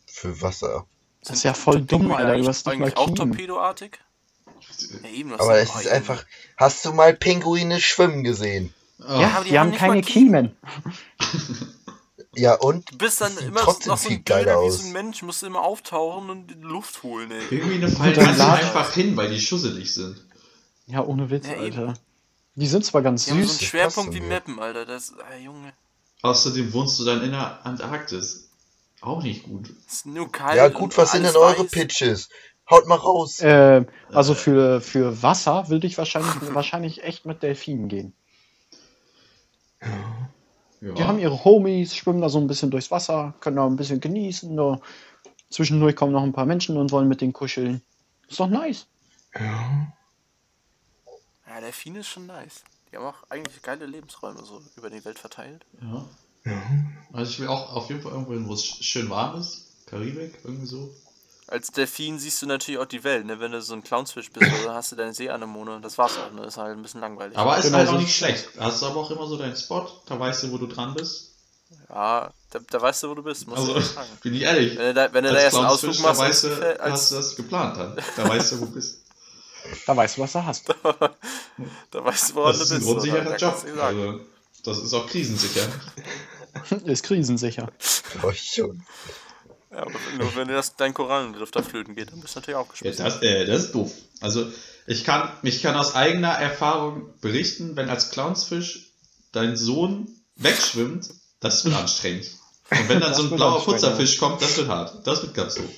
Für Wasser. das ist ja voll Sind dumm, Pinguine Alter. Du eigentlich- hast eigentlich auch Kiemen. torpedoartig? Ja, eben, das Aber es ist einfach. Hast du mal Pinguine schwimmen gesehen? Oh, Ja, aber die, die haben haben keine mal Kiemen. Ja, und? Du bist dann immer trotzdem noch so ein geiler Döner wie so ein Mensch, musst du immer auftauchen und die Luft holen, ey. Pinguine fallen dann ganz lad- einfach hin, weil die schusselig sind. Ja, ohne Witz, Ja, eben. Alter. Die sind zwar ganz Die haben so süß. einen das Schwerpunkt wie so, Mappen, Alter. Das, ah, Junge. Außerdem wohnst du dann in der Antarktis. Auch nicht gut. Ist nur kalt. Ja, gut, was sind denn eure weiß. Pitches? Haut mal raus. Äh, also für, für Wasser würde ich wahrscheinlich, wahrscheinlich echt mit Delfinen gehen. Ja. Die haben ihre Homies, schwimmen da so ein bisschen durchs Wasser, können da ein bisschen genießen. Nur zwischendurch kommen noch ein paar Menschen und wollen mit denen kuscheln. Ist doch nice. ja. Ja, Delfine ist schon nice. Die haben auch eigentlich geile Lebensräume so über die Welt verteilt. ja. ja. Also ich will auch auf jeden Fall irgendwo hin, wo es sch- schön warm ist. Karibik, irgendwie so. Als Delfin siehst du natürlich auch die Welt, ne? Wenn du so ein Clownsfisch bist, dann hast du deine Seeanemone. Das war's auch, ne? Das ist halt ein bisschen langweilig. Aber ist Genau halt so auch ist nicht schlecht. Hast du aber auch immer so deinen Spot, da weißt du, wo du dran bist. ja, da, da weißt du, wo du bist, musst Also, du sagen. bin ich ehrlich. Wenn du da, wenn du da erst einen Clownsfisch, Ausflug da machst, weißt als, du, als, hast du das geplant dann. Da weißt du, wo du bist. Da weißt du, was du hast. da weißt du, woran Das du ist ein bist. oder? grundsicherer Da Job. Also, das ist auch krisensicher. Ist krisensicher. Oh, schon. Ja, aber nur wenn dir das, dein Korallengriff da flöten geht, dann bist du natürlich auch Ja, geschmissen. das, äh, das ist doof. Also ich kann, ich kann aus eigener Erfahrung berichten, wenn als Clownsfisch dein Sohn wegschwimmt, das wird anstrengend. Und wenn dann so ein blauer Putzerfisch kommt, das wird hart. Das wird ganz doof.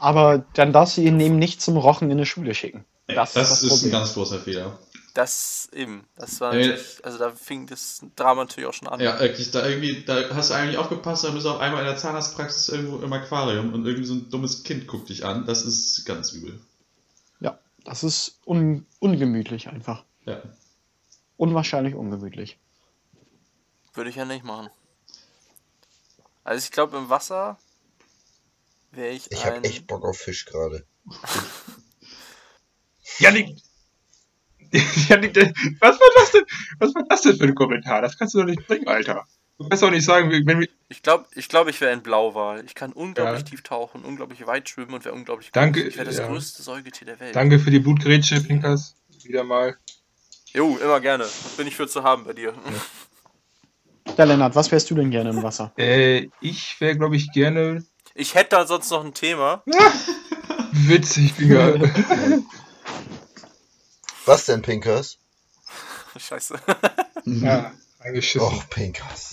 Aber dann darfst du ihn eben nicht zum Rochen in die Schule schicken. Das, Das, ist, ist das ein Problem. ganz großer Fehler. Das eben. Das war Äh, natürlich, also da fing das Drama natürlich auch schon an. Ja, wirklich, da irgendwie, da hast du eigentlich aufgepasst, da bist du auf einmal in der Zahnarztpraxis irgendwo im Aquarium und irgendwie so ein dummes Kind guckt dich an. Das ist ganz übel. Ja, das ist un ungemütlich einfach. Ja. Unwahrscheinlich ungemütlich. Würde ich ja nicht machen. Also ich glaube im Wasser wäre ich, Ich ein... hab echt Bock auf Fisch gerade. Janik! Was war das denn? Was war das denn für ein Kommentar? Das kannst du doch nicht bringen, Alter. Du kannst doch nicht sagen, wenn wir. Ich glaube, ich, glaub, ich wäre ein Blauwal. Ich kann unglaublich Ja. tief tauchen, unglaublich weit schwimmen und wäre unglaublich Danke, groß. Ich wäre das ja. größte Säugetier der Welt. Danke für die Blutgrätsche, Pinkas. Wieder mal. Jo, immer gerne. Bin ich für zu haben bei dir. Ja, Lennart, was wärst du denn gerne im Wasser? Äh, ich wäre, glaube ich, gerne Ich hätte da sonst noch ein Thema. witzig, Digga. Was denn, Pinkers? Scheiße. ja, eingeschissen. Och, Pinkers.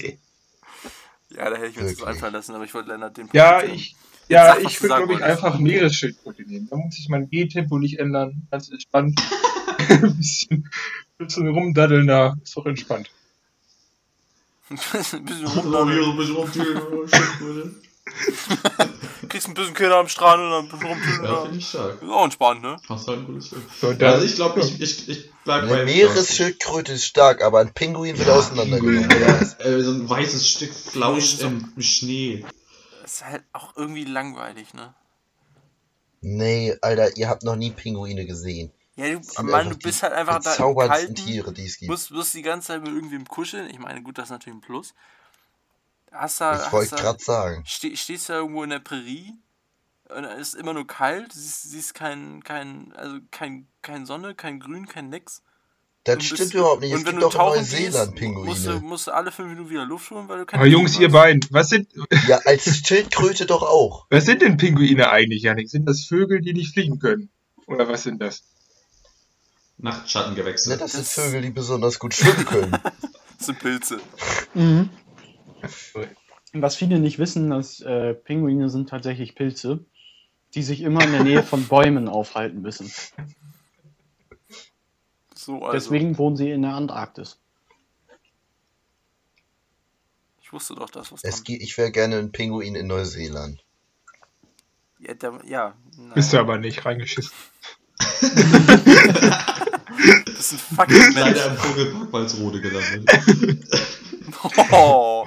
Ja, da hätte ich mir das einfallen lassen, aber ich wollte Lennart den Ja, Punkt ich, ja, ich würde, glaube ich, einfach Meeresschildkröte nehmen. Da muss ich mein Gehtempo nicht ändern. Ganz entspannt. ein bisschen, bisschen rumdaddeln, da ist doch entspannt. Ein bisschen rumdaddeln. ein bisschen Schildkröte. Kriegst ein bisschen Kinder am Strand und dann ein bisschen. Ja, Ja, finde ich stark. ist auch entspannt, ne? Hast halt ein gutes Film. So, Also ich glaube, ich, ich, ich bleib Eine bei Meeresschildkröte ist stark, aber ein Pinguin wird auseinandergenommen. Pinguin, Ja. äh, so ein weißes Stück Flausch im Schnee. Das ist halt auch irgendwie langweilig, ne? Nee, Alter, ihr habt noch nie Pinguine gesehen. Ja, du, Mann, du bist halt einfach die da Kalten. Tiere, die es gibt. Musst, musst die ganze Zeit mit irgendwem kuscheln. Ich meine, gut, das ist natürlich ein Plus. Hast da, Das hast wollte ich gerade sagen. ste, stehst da irgendwo in der Prärie und es ist immer nur kalt, siehst, siehst kein, kein, also kein, kein Sonne, kein Grün, kein nix. Das Und stimmt bist- überhaupt nicht. Es und wenn gibt du doch in tauchen Neuseeland gehst, musst du, Pinguine. musst du alle fünf Minuten wieder Luft holen, weil du keine aber Jungs, Blumen ihr beiden, was sind, Ja, als Schildkröte doch auch. was sind denn Pinguine eigentlich, Janik? Sind das Vögel, die nicht fliegen können? Oder was sind das? Nachtschattengewächse. Ne, das sind Das- Vögel, die besonders gut schwimmen können. hast. Das sind Pilze. Mhm. Was viele nicht wissen, dass äh, Pinguine sind tatsächlich Pilze, die sich immer in der Nähe von Bäumen aufhalten müssen. So, also. Deswegen wohnen sie in der Antarktis. Ich wusste doch, das was Es geht, ich wäre gerne ein Pinguin in Neuseeland. Ja, der, ja. Bist du aber nicht reingeschissen. Das ist ein fucking Mensch. Leider im Vogelpark Walsrode gelandet. Oh.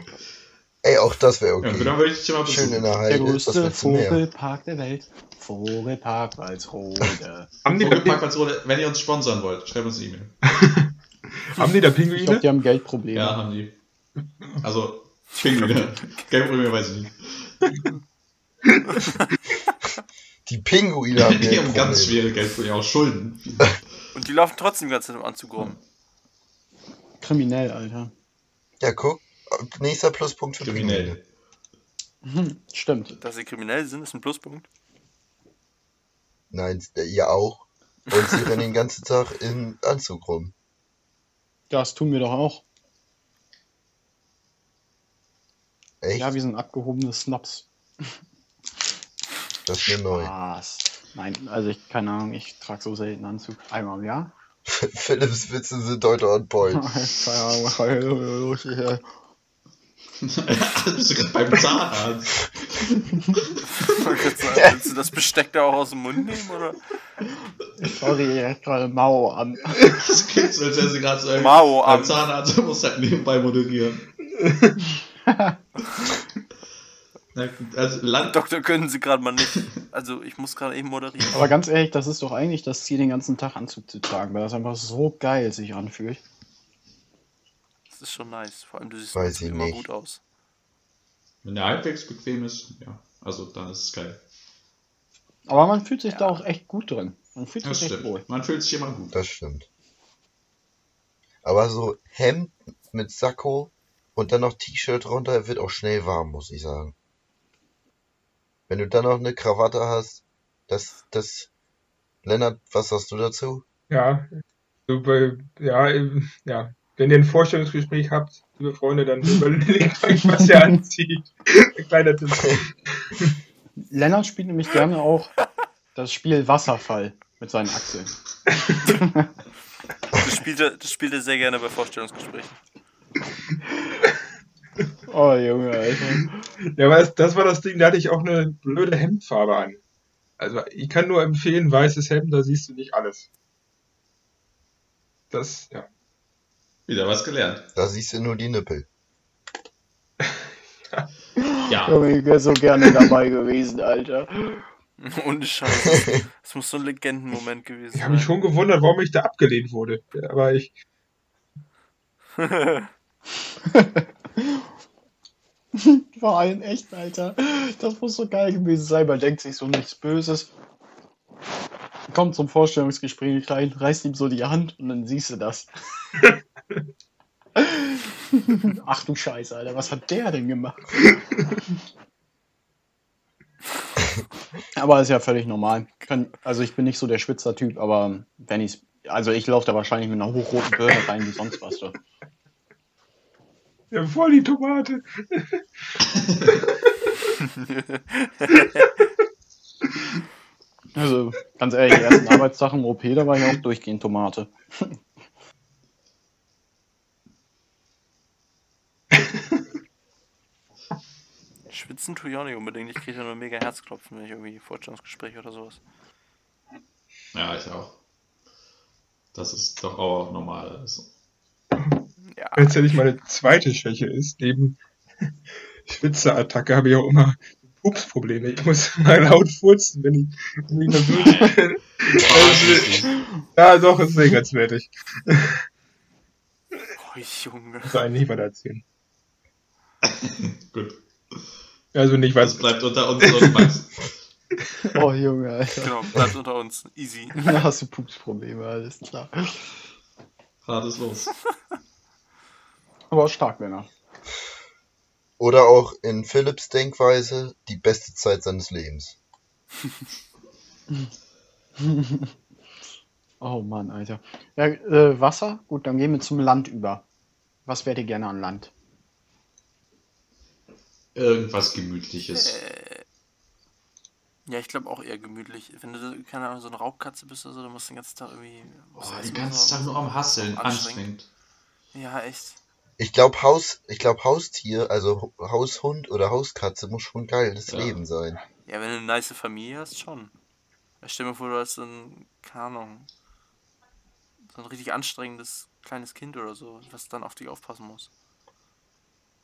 Ey, auch das wäre Ja, okay. dann würde ich dich mal Schön in besuchen. der Der Heide, das größte. Vogelpark der Welt. Vogelpark Walsrode. Haben die, Vogelpark Walsrode, wenn ihr uns sponsern wollt, schreibt uns eine E-Mail. haben die da Ich glaube, Pinguine? die haben Geldprobleme. Ja, haben die. Also, Pinguine. Gelbbrühe weiß ich nicht. Die Pinguine haben Die haben ganz Geldprobleme. schwere Geldprobleme, auch Schulden. Und die laufen trotzdem die ganze Zeit im Anzug rum. Kriminell, Alter. Ja, guck. Nächster Pluspunkt für Kriminell. Pinguine. Hm, stimmt. Dass sie kriminell sind, ist ein Pluspunkt. Nein, ihr auch. Und sie rennen den ganzen Tag im Anzug rum. Das tun wir doch auch. Echt? Ja, wir sind abgehobene Snobs. das ist mir neu. Was? Nein, also ich, keine Ahnung, ich trage so selten Anzug. Einmal im Jahr. Philips Witze sind heute on point. Bist du gerade beim Zahnarzt? Ich wollte gerade sagen, Willst du das Besteck da auch aus dem Mund nehmen, oder? Sorry, ich hab gerade Mao an. Das klingt so, als wäre sie gerade so ein Mao beim am. Zahnarzt und muss halt nebenbei moderieren. Also Land, Doktor können sie gerade mal nicht. Also ich muss gerade eben moderieren. Aber ganz ehrlich, das ist doch eigentlich das Ziel, den ganzen Tag Anzug zu tragen, weil das einfach so geil sich anfühlt. Das ist schon nice. Vor allem du siehst Weiß immer nicht. gut aus. wenn der halbwegs bequem ist, ja, also dann ist es geil. Aber man fühlt sich da auch echt gut drin. Man fühlt Das sich echt wohl. stimmt. Man fühlt sich immer gut. Das stimmt. Aber so Hemd mit Sakko und dann noch T-Shirt drunter wird auch schnell warm, muss ich sagen. Wenn du dann noch eine Krawatte hast, das, das, Lennart, was sagst du dazu? Ja, so bei, ja, ja. Wenn ihr ein Vorstellungsgespräch habt, liebe Freunde, dann überlegt euch, was ihr anzieht. Ein kleiner Tipp. Lennart spielt nämlich gerne auch das Spiel Wasserfall mit seinen Achseln. Das spielt er, das spielt er sehr gerne bei Vorstellungsgesprächen. Oh Junge, Alter. Ja, aber das, das war das Ding, da hatte ich auch eine blöde Hemdfarbe an. Also ich kann nur empfehlen, weißes Hemd, da siehst du nicht alles. Das, ja. Wieder was gelernt. Da siehst du nur die Nippel. Ja. Junge, ich wäre so gerne dabei gewesen, Alter. Ohne Scheiß. Das muss so ein Legendenmoment gewesen Ich habe mich schon gewundert, warum ich da abgelehnt wurde. Aber ich, Vor allem echt, Alter. Das muss so geil gewesen sein. Man denkt sich so nichts Böses. Kommt zum Vorstellungsgespräch rein, reißt ihm so die Hand und dann siehst du das. Ach du Scheiße, Alter, was hat der denn gemacht? aber ist ja völlig normal. Kann, also ich bin nicht so der Schwitzer-Typ, aber wenn ich's. Also ich laufe da wahrscheinlich mit einer hochroten Birne rein wie sonst was. Du. ja, voll die Tomate. Also ganz ehrlich, die ersten Arbeitstag im OP, da war ich auch durchgehend Tomate. Schwitzen tue ich auch nicht unbedingt. Ich kriege ja nur mega Herzklopfen, wenn ich irgendwie Vorstellungsgespräch oder sowas. Ja, ich auch. Das ist doch auch normal. Also. Ja, Wenn es ja nicht meine zweite Schwäche ist, neben Schwitzeattacke habe ich auch immer Pupsprobleme. Ich muss mal laut furzen, wenn ich, wenn ich nervös bin. Also, ja, doch, ist sehr ganz wertig. oh, Junge. Das soll niemand erzählen. Gut. Also nicht, Das was bleibt unter uns und Max. Oh, Junge, Alter. Genau, bleibt unter uns. Easy. Da hast du Pupsprobleme, alles klar. Fahrt es los. Aber stark, Männer. Oder auch in Philips Denkweise die beste Zeit seines Lebens. Oh Mann, Alter. Ja, äh, Wasser? Gut, dann gehen wir zum Land über. Was wärt ihr gerne an Land? Irgendwas Gemütliches. Äh, ja, ich glaube auch eher gemütlich. Wenn du, keine Ahnung, so eine Raubkatze bist oder so, dann musst du den ganzen Tag irgendwie. Oh, was den ganzen Tag nur am Hasseln. Anstrengend. Ja, echt. Ich glaube Haus, ich glaube Haustier, also Haushund oder Hauskatze muss schon geiles Ja. Leben sein. Ja, wenn du eine nice Familie hast, schon. Ich stell mir vor, du hast so ein, keine Ahnung, so ein richtig anstrengendes kleines Kind oder so, was dann auf dich aufpassen muss.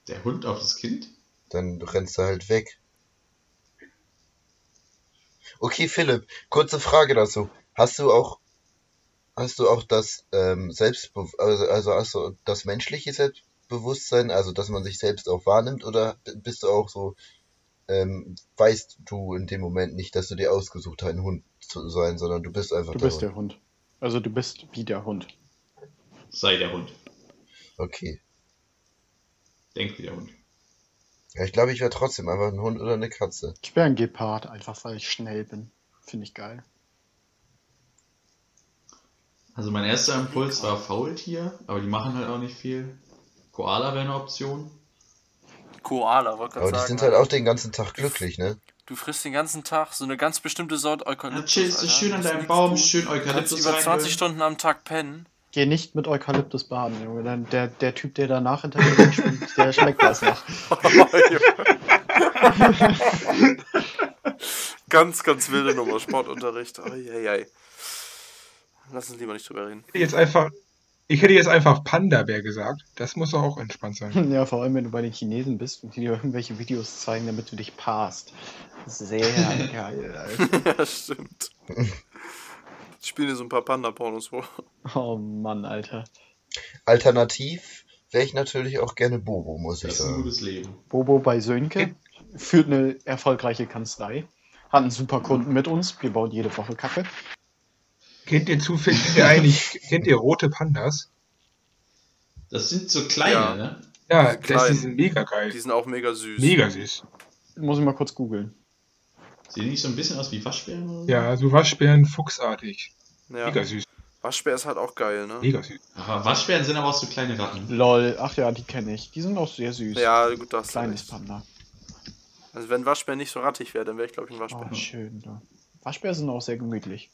Der Hund auf das Kind? Dann rennst du halt weg. Okay, Philipp, kurze Frage dazu. Hast du auch, hast du auch das ähm, Selbstbe also, also hast du das menschliche Selbstbewusstsein, also dass man sich selbst auch wahrnimmt, oder bist du auch so, ähm, weißt du in dem Moment nicht, dass du dir ausgesucht hast, ein Hund zu sein, sondern du bist einfach Du der bist Hund. der Hund. Also du bist wie der Hund. Sei der Hund. Okay. Denk wie der Hund. Ja, ich glaube, ich wäre trotzdem einfach ein Hund oder eine Katze. Ich wäre ein Gepard, einfach weil ich schnell bin. Finde ich geil. Also mein erster Impuls war Faultier, aber die machen halt auch nicht viel. Koala wäre eine Option. Koala, wollte Aber gerade die sagen. sind halt auch den ganzen Tag glücklich, ne? Du frisst den ganzen Tag so eine ganz bestimmte Sorte Eukalyptus. Dann chillst du schön an deinem Baum, du, schön Kannst Eukalyptus über 20 reinhöhlen. Stunden am Tag pennen. Geh nicht mit Eukalyptus baden, Junge. Der, der Typ, der danach hinter dir schwimmt, der schmeckt das noch. ganz, ganz wilde Nummer, Sportunterricht. Eieiei. Lass uns lieber nicht drüber reden. Ich hätte jetzt einfach, ich hätte jetzt einfach Panda-Bär gesagt. Das muss doch auch entspannt sein. Ja, vor allem, wenn du bei den Chinesen bist und die dir irgendwelche Videos zeigen, damit du dich passt. Sehr geil, Alter. ja, stimmt. Ich spiele dir so ein paar Panda-Pornos vor. Oh Mann, Alter. Alternativ wäre ich natürlich auch gerne Bobo, muss ich Das ist ein sagen. gutes Leben. Bobo bei Sönke führt eine erfolgreiche Kanzlei. Hat einen super Kunden mit uns. Wir bauen jede Woche Kacke. Kennt ihr zufällig, kennt ihr eigentlich, kennt ihr rote Pandas? Das sind so kleine, Ja. ne? Ja, sind das, klein. die sind mega geil. Die sind auch mega süß. Mega süß. Muss ich mal kurz googeln. Sehen die nicht so ein bisschen aus wie Waschbären oder so? Ja, so Waschbären fuchsartig. Ja. Mega süß. Waschbär ist halt auch geil, ne? Mega süß. Aber Waschbären sind aber auch so kleine Ratten. Lol, ach ja, die kenne ich. Die sind auch sehr süß. Ja, gut, das Kleines ist Panda. Also wenn Waschbär nicht so rattig wäre, dann wäre ich glaube ich ein Oh, Waschbär. schön. Ja. Waschbär sind auch sehr gemütlich.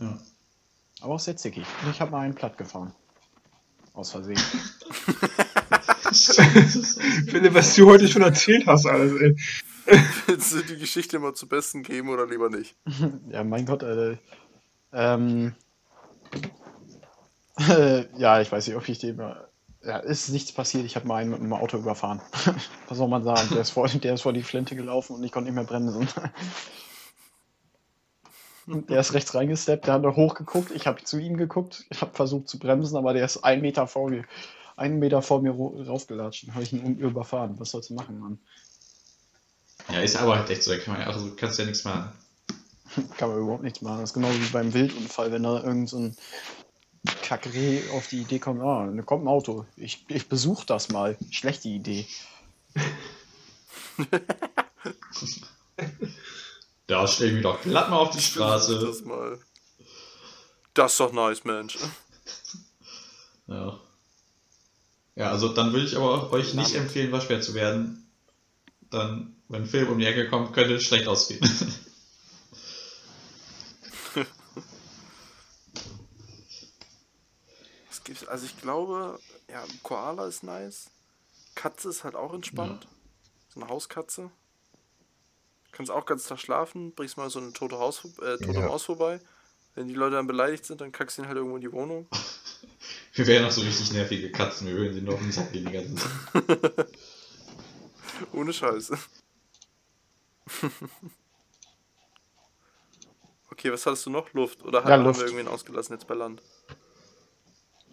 Ja. Aber auch sehr zickig. Und ich habe mal einen platt gefahren. Aus Versehen. Philipp, was du heute schon erzählt hast, alles, ey. Willst du die Geschichte mal zu besten geben oder lieber nicht? ja, mein Gott, Alter. Ähm. Äh, ja, ich weiß nicht, ob ich dem. Ja, ist nichts passiert. Ich habe mal einen mit dem Auto überfahren. Was soll man sagen? Der ist, vor, der ist vor die Flinte gelaufen und ich konnte nicht mehr bremsen. Der ist rechts reingesteppt, der hat hochgeguckt, ich habe zu ihm geguckt, ich habe versucht zu bremsen, aber der ist einen Meter vor mir, einen Meter vor mir raufgelatscht und habe ich ihn überfahren. Was sollst du machen, Mann? Ja, ist aber halt echt so, da kann man ja, also kannst du ja nichts machen. Kann man überhaupt nichts machen. Das ist genau wie beim Wildunfall, wenn da irgend so ein Kackreh auf die Idee kommt, ah, da kommt ein Auto. Ich, ich besuche das mal. Schlechte Idee. Da stell ich mich doch glatt mal auf die Straße. Das mal. Das ist doch nice, Mensch. Ja. Ja, also dann würde ich aber auch euch nicht empfehlen, Waschbär zu werden. Dann, wenn Philipp um die Ecke kommt, könnte es schlecht ausgehen. Es gibt, also ich glaube, ja, Koala ist nice. Katze ist halt auch entspannt. So eine Hauskatze. Kannst auch ganz Tag schlafen, bringst mal so eine tote, Haus, äh, tote Ja. Maus vorbei. Wenn die Leute dann beleidigt sind, dann kackst du ihn halt irgendwo in die Wohnung. Wir wären noch so richtig nervige Katzen, wir würden sie nur auf den Sack gehen die ganze Zeit. Ohne Scheiße. okay, was hattest du noch? Luft? Oder Ja, haben Luft. wir irgendwen ausgelassen jetzt bei Land?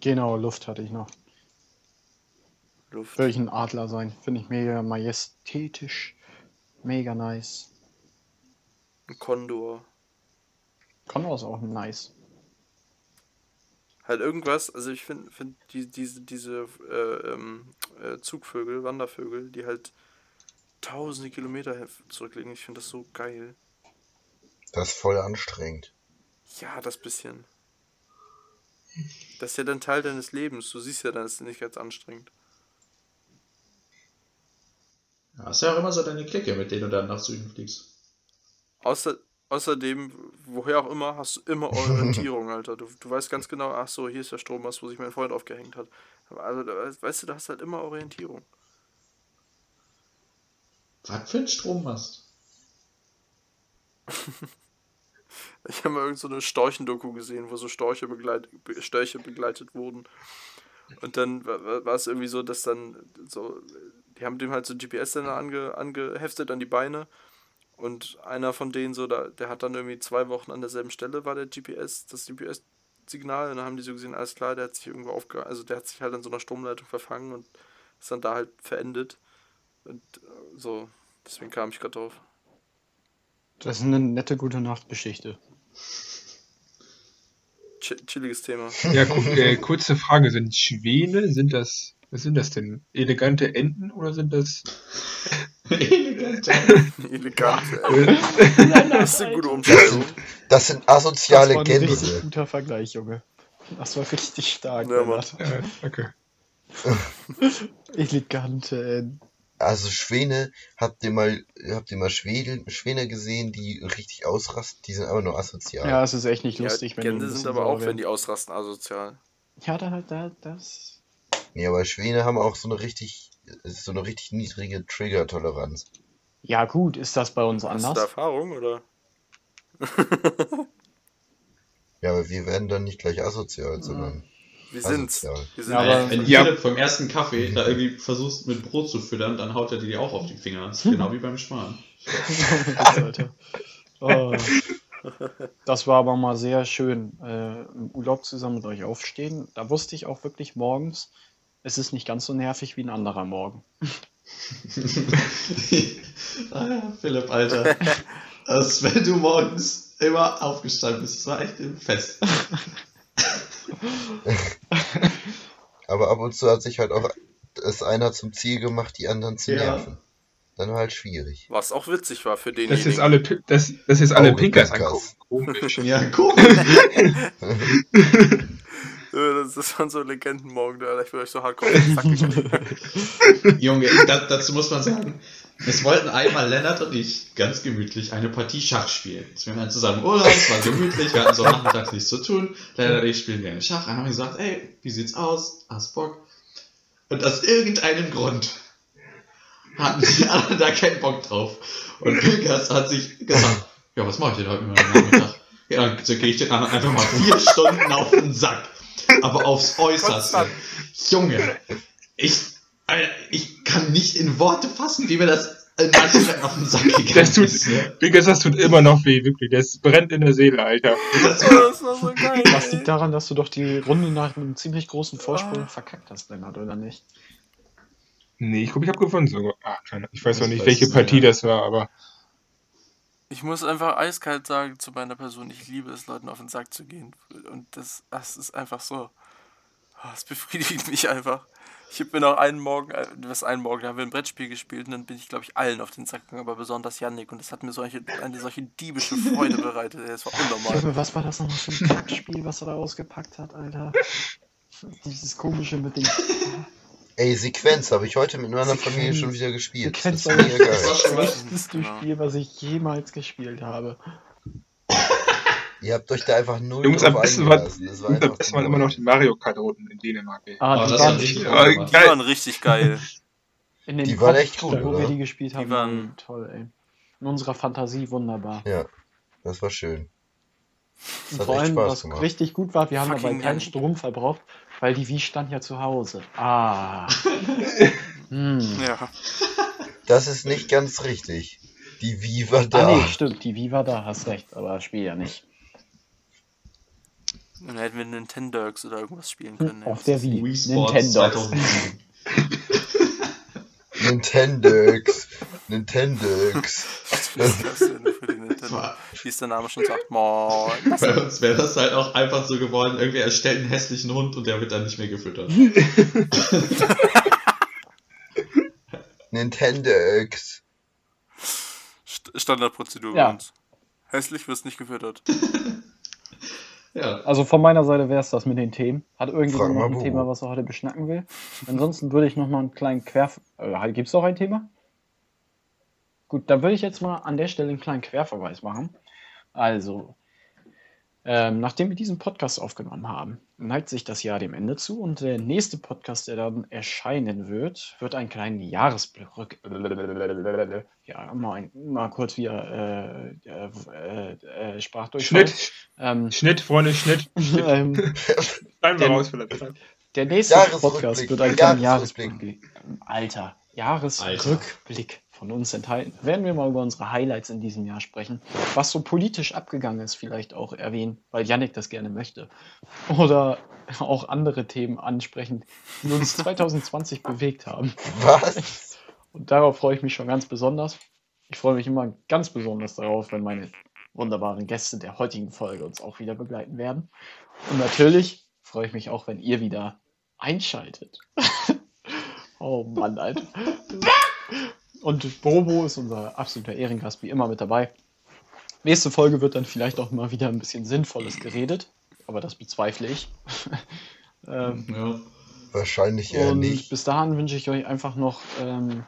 Genau, Luft hatte ich noch. Luft. Würde ich ein Adler sein. Finde ich mega majestätisch. Mega nice. Ein Kondor. Kondor ist auch nice. Halt irgendwas, also ich finde find die, diese, diese äh, ähm, äh, Zugvögel, Wandervögel, die halt tausende Kilometer zurücklegen, ich finde das so geil. Das ist voll anstrengend. Ja, das bisschen. Das ist ja dann Teil deines Lebens. Du siehst ja dann, es ist nicht ganz anstrengend. Ja, ist ja auch immer so deine Clique, mit denen du dann nach Süden fliegst. Außer, außerdem, woher auch immer, hast du immer Orientierung, Alter. Du, du weißt ganz genau, ach so, hier ist der Strommast, wo sich mein Freund aufgehängt hat. Also, weißt du, da hast du halt immer Orientierung. Was für ein Strommast? Ich habe mal irgend so eine Storchendoku gesehen, wo so Storche begleit, Be- Störche begleitet wurden. Und dann wa- wa- war es irgendwie so, dass dann so, die haben dem halt so GPS-Sender ange, angeheftet an die Beine. Und einer von denen so, da, der hat dann irgendwie zwei Wochen an derselben Stelle war der GPS, das GPS-Signal. Und dann haben die so gesehen, alles klar, der hat sich irgendwo aufge... Also der hat sich halt an so einer Stromleitung verfangen und ist dann da halt verendet. Und äh, so, deswegen kam ich gerade drauf. Das ist eine nette gute Nachtgeschichte. Ch chilliges Thema. Ja, gu äh, kurze Frage. Sind Schwäne, sind das, was sind das denn? Elegante Enten oder sind das? Elegant. Elegant. Äh, Das ist eine gute Umschreibung. Das sind Das asoziale war ein richtig Gänse. guter Vergleich, Junge. Das war richtig stark. Ja, Mann. Äh, okay. Elegante. äh, Also Schwäne, habt ihr mal, habt ihr mal Schwäne, Schwäne gesehen, die richtig ausrasten? Die sind einfach nur asozial. Ja, es ist echt nicht Ja, lustig, wenn du ein Gänse sind aber auch, wenn die ausrasten, asozial. Ja, da, da, das. Nee, aber Schwäne haben auch so eine richtig, so eine richtig niedrige Trigger-Toleranz. Ja, gut, ist das bei uns Hast du anders? Erfahrung oder? Ja, aber wir werden dann nicht gleich asozial, sondern Wir sind's. asozial. Wir sind Ja. Wenn du Ja. Philipp vom ersten Kaffee da irgendwie versuchst mit Brot zu füttern, dann haut er dir auch auf die Finger. Das ist genau wie beim Schmarrn. Oh. Das war aber mal sehr schön. Äh, Im Urlaub zusammen mit euch aufstehen. Da wusste ich auch wirklich morgens, es ist nicht ganz so nervig wie ein anderer Morgen. ah ja, Philipp, Alter. Als wenn du morgens immer aufgestanden bist. Das war echt ein Fest. Aber ab und zu hat sich halt auch es einer zum Ziel gemacht, die anderen zu Ja. nerven. Dann war halt schwierig. Was auch witzig war für Das denjenigen. jetzt alle, das, das jetzt alle Pinkers angucken. Komisch. Ja, komisch. Das ist schon so ein Legendenmorgen, da ich will euch so hardcore den. Junge, da, dazu muss man sagen, es wollten einmal Lennart und ich ganz gemütlich eine Partie Schach spielen. Wir waren zusammen im Urlaub, es war gemütlich, wir hatten so nachmittags nichts zu tun. Lennart und ich spielen gerne Schach. Dann haben wir gesagt, ey, wie sieht's aus? Hast Bock? Und aus irgendeinem Grund hatten die anderen da keinen Bock drauf. Und Pilgers hat sich gesagt, ja, was mache ich denn heute mit meinem Nachmittag? Ja, dann gehe ich den anderen einfach mal vier Stunden auf den Sack. Aber aufs Äußerste. Junge, ich, Alter, ich kann nicht in Worte fassen, wie mir das in manchen auf den Sack gegangen Das tut, ist. Pinkers, das tut immer noch weh, wirklich. Das brennt in der Seele, Alter. Das, Oh, das war so geil. Das liegt daran, dass du doch die Runde nach einem ziemlich großen Vorsprung verkackt hast, Lennart, oder nicht? Nee, ich glaube, ich habe gefunden sogar. Ah, keine, ich weiß Ich auch nicht, welche es Partie ja. das war, aber Ich muss einfach eiskalt sagen zu meiner Person, ich liebe es, Leuten auf den Sack zu gehen. Und das, das ist einfach so. Oh, Es befriedigt mich einfach. Ich bin auch einen Morgen, äh, was einen Morgen, da haben wir ein Brettspiel gespielt und dann bin ich, glaube ich, allen auf den Sack gegangen, aber besonders Yannick. Und das hat mir solche, eine solche diebische Freude bereitet. Das war unnormal. Junge, was war das nochmal für ein Kackspiel, was er da ausgepackt hat, Alter? Dieses komische mit dem Ey, Sequenz habe ich heute mit meiner Familie schon wieder gespielt. Sequenz das ist mega das schlechteste Genau. Spiel, was ich jemals gespielt habe. Ihr habt euch da einfach null Jungs, am besten war. Das war Jungs, am besten waren immer noch die Mario Kart Runden in Dänemark, ey. Ah, Oh, die das waren war richtig Ah, gemacht. Die waren richtig geil. In den Die waren echt gut, wo oder? wir die gespielt haben, waren- toll, ey. In unserer Fantasie wunderbar. Ja, das war schön. Das Und hat vor echt allem, Spaß was gemacht. richtig gut war, wir haben dabei Fucking keinen Jan. Strom verbraucht, weil die Wii stand ja zu Hause. Ah. hm. Ja. Das ist nicht ganz richtig. Die Wii war Ah, da. nee, stimmt, die Wii war da, hast recht, aber das Spiel ja nicht. Dann hätten wir Nintendogs oder irgendwas spielen können. Auf der Wii. Wii Sports Nintendo. 2007. Nintendox. Nintendox. Was ist das denn für die Nintendo? Wie es der Name schon sagt. Moin. Bei uns wäre das halt auch einfach so geworden, irgendwie erstellt einen hässlichen Hund und der wird dann nicht mehr gefüttert. Nintendox. St- Standardprozedur Ja. bei uns. Hässlich wirst nicht gefüttert. Ja. Also von meiner Seite wäre es das mit den Themen. Hat irgendjemand noch ein wo. Thema, was er heute beschnacken will? Ansonsten würde ich noch mal einen kleinen Querf... Äh, Gibt es noch ein Thema? Gut, dann würde ich jetzt mal an der Stelle einen kleinen Querverweis machen. Also, ähm, nachdem wir diesen Podcast aufgenommen haben, neigt sich das Jahr dem Ende zu und der nächste Podcast, der dann erscheinen wird, wird einen kleinen Jahresrück... Ja, mal, ein, mal kurz wieder äh, äh, äh, Sprachdurchfall. Schnitt, Ähm, Schnitt, Freunde, Schnitt. ähm, Schneiden wir raus vielleicht. der nächste. Podcast wird ein kleiner Jahresrückblick. Jahresrückblick. Alter, Jahresrückblick von uns enthalten. Werden wir mal über unsere Highlights in diesem Jahr sprechen. Was so politisch abgegangen ist, vielleicht auch erwähnen, weil Yannick das gerne möchte. Oder auch andere Themen ansprechen, die uns 2020 bewegt haben. Was? Und darauf freue ich mich schon ganz besonders. Ich freue mich immer ganz besonders darauf, wenn meine wunderbaren Gäste der heutigen Folge uns auch wieder begleiten werden. Und natürlich freue ich mich auch, wenn ihr wieder einschaltet. oh Mann, Alter. Und Bobo ist unser absoluter Ehrengast wie immer mit dabei. Nächste Folge wird dann vielleicht auch mal wieder ein bisschen Sinnvolles geredet, aber das bezweifle ich. ähm, ja. Wahrscheinlich eher und nicht. bis dahin wünsche ich euch einfach noch, ähm,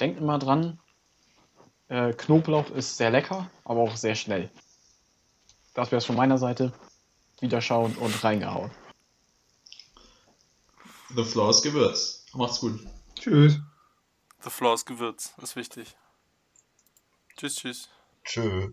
denkt immer dran, äh, Knoblauch ist sehr lecker, aber auch sehr schnell. Das wäre es von meiner Seite. Wiederschauen und reingehauen. The Floor ist Gewürz. Macht's gut. Tschüss. The ist Gewürz. Ist wichtig. Tschüss, tschüss. Tschö.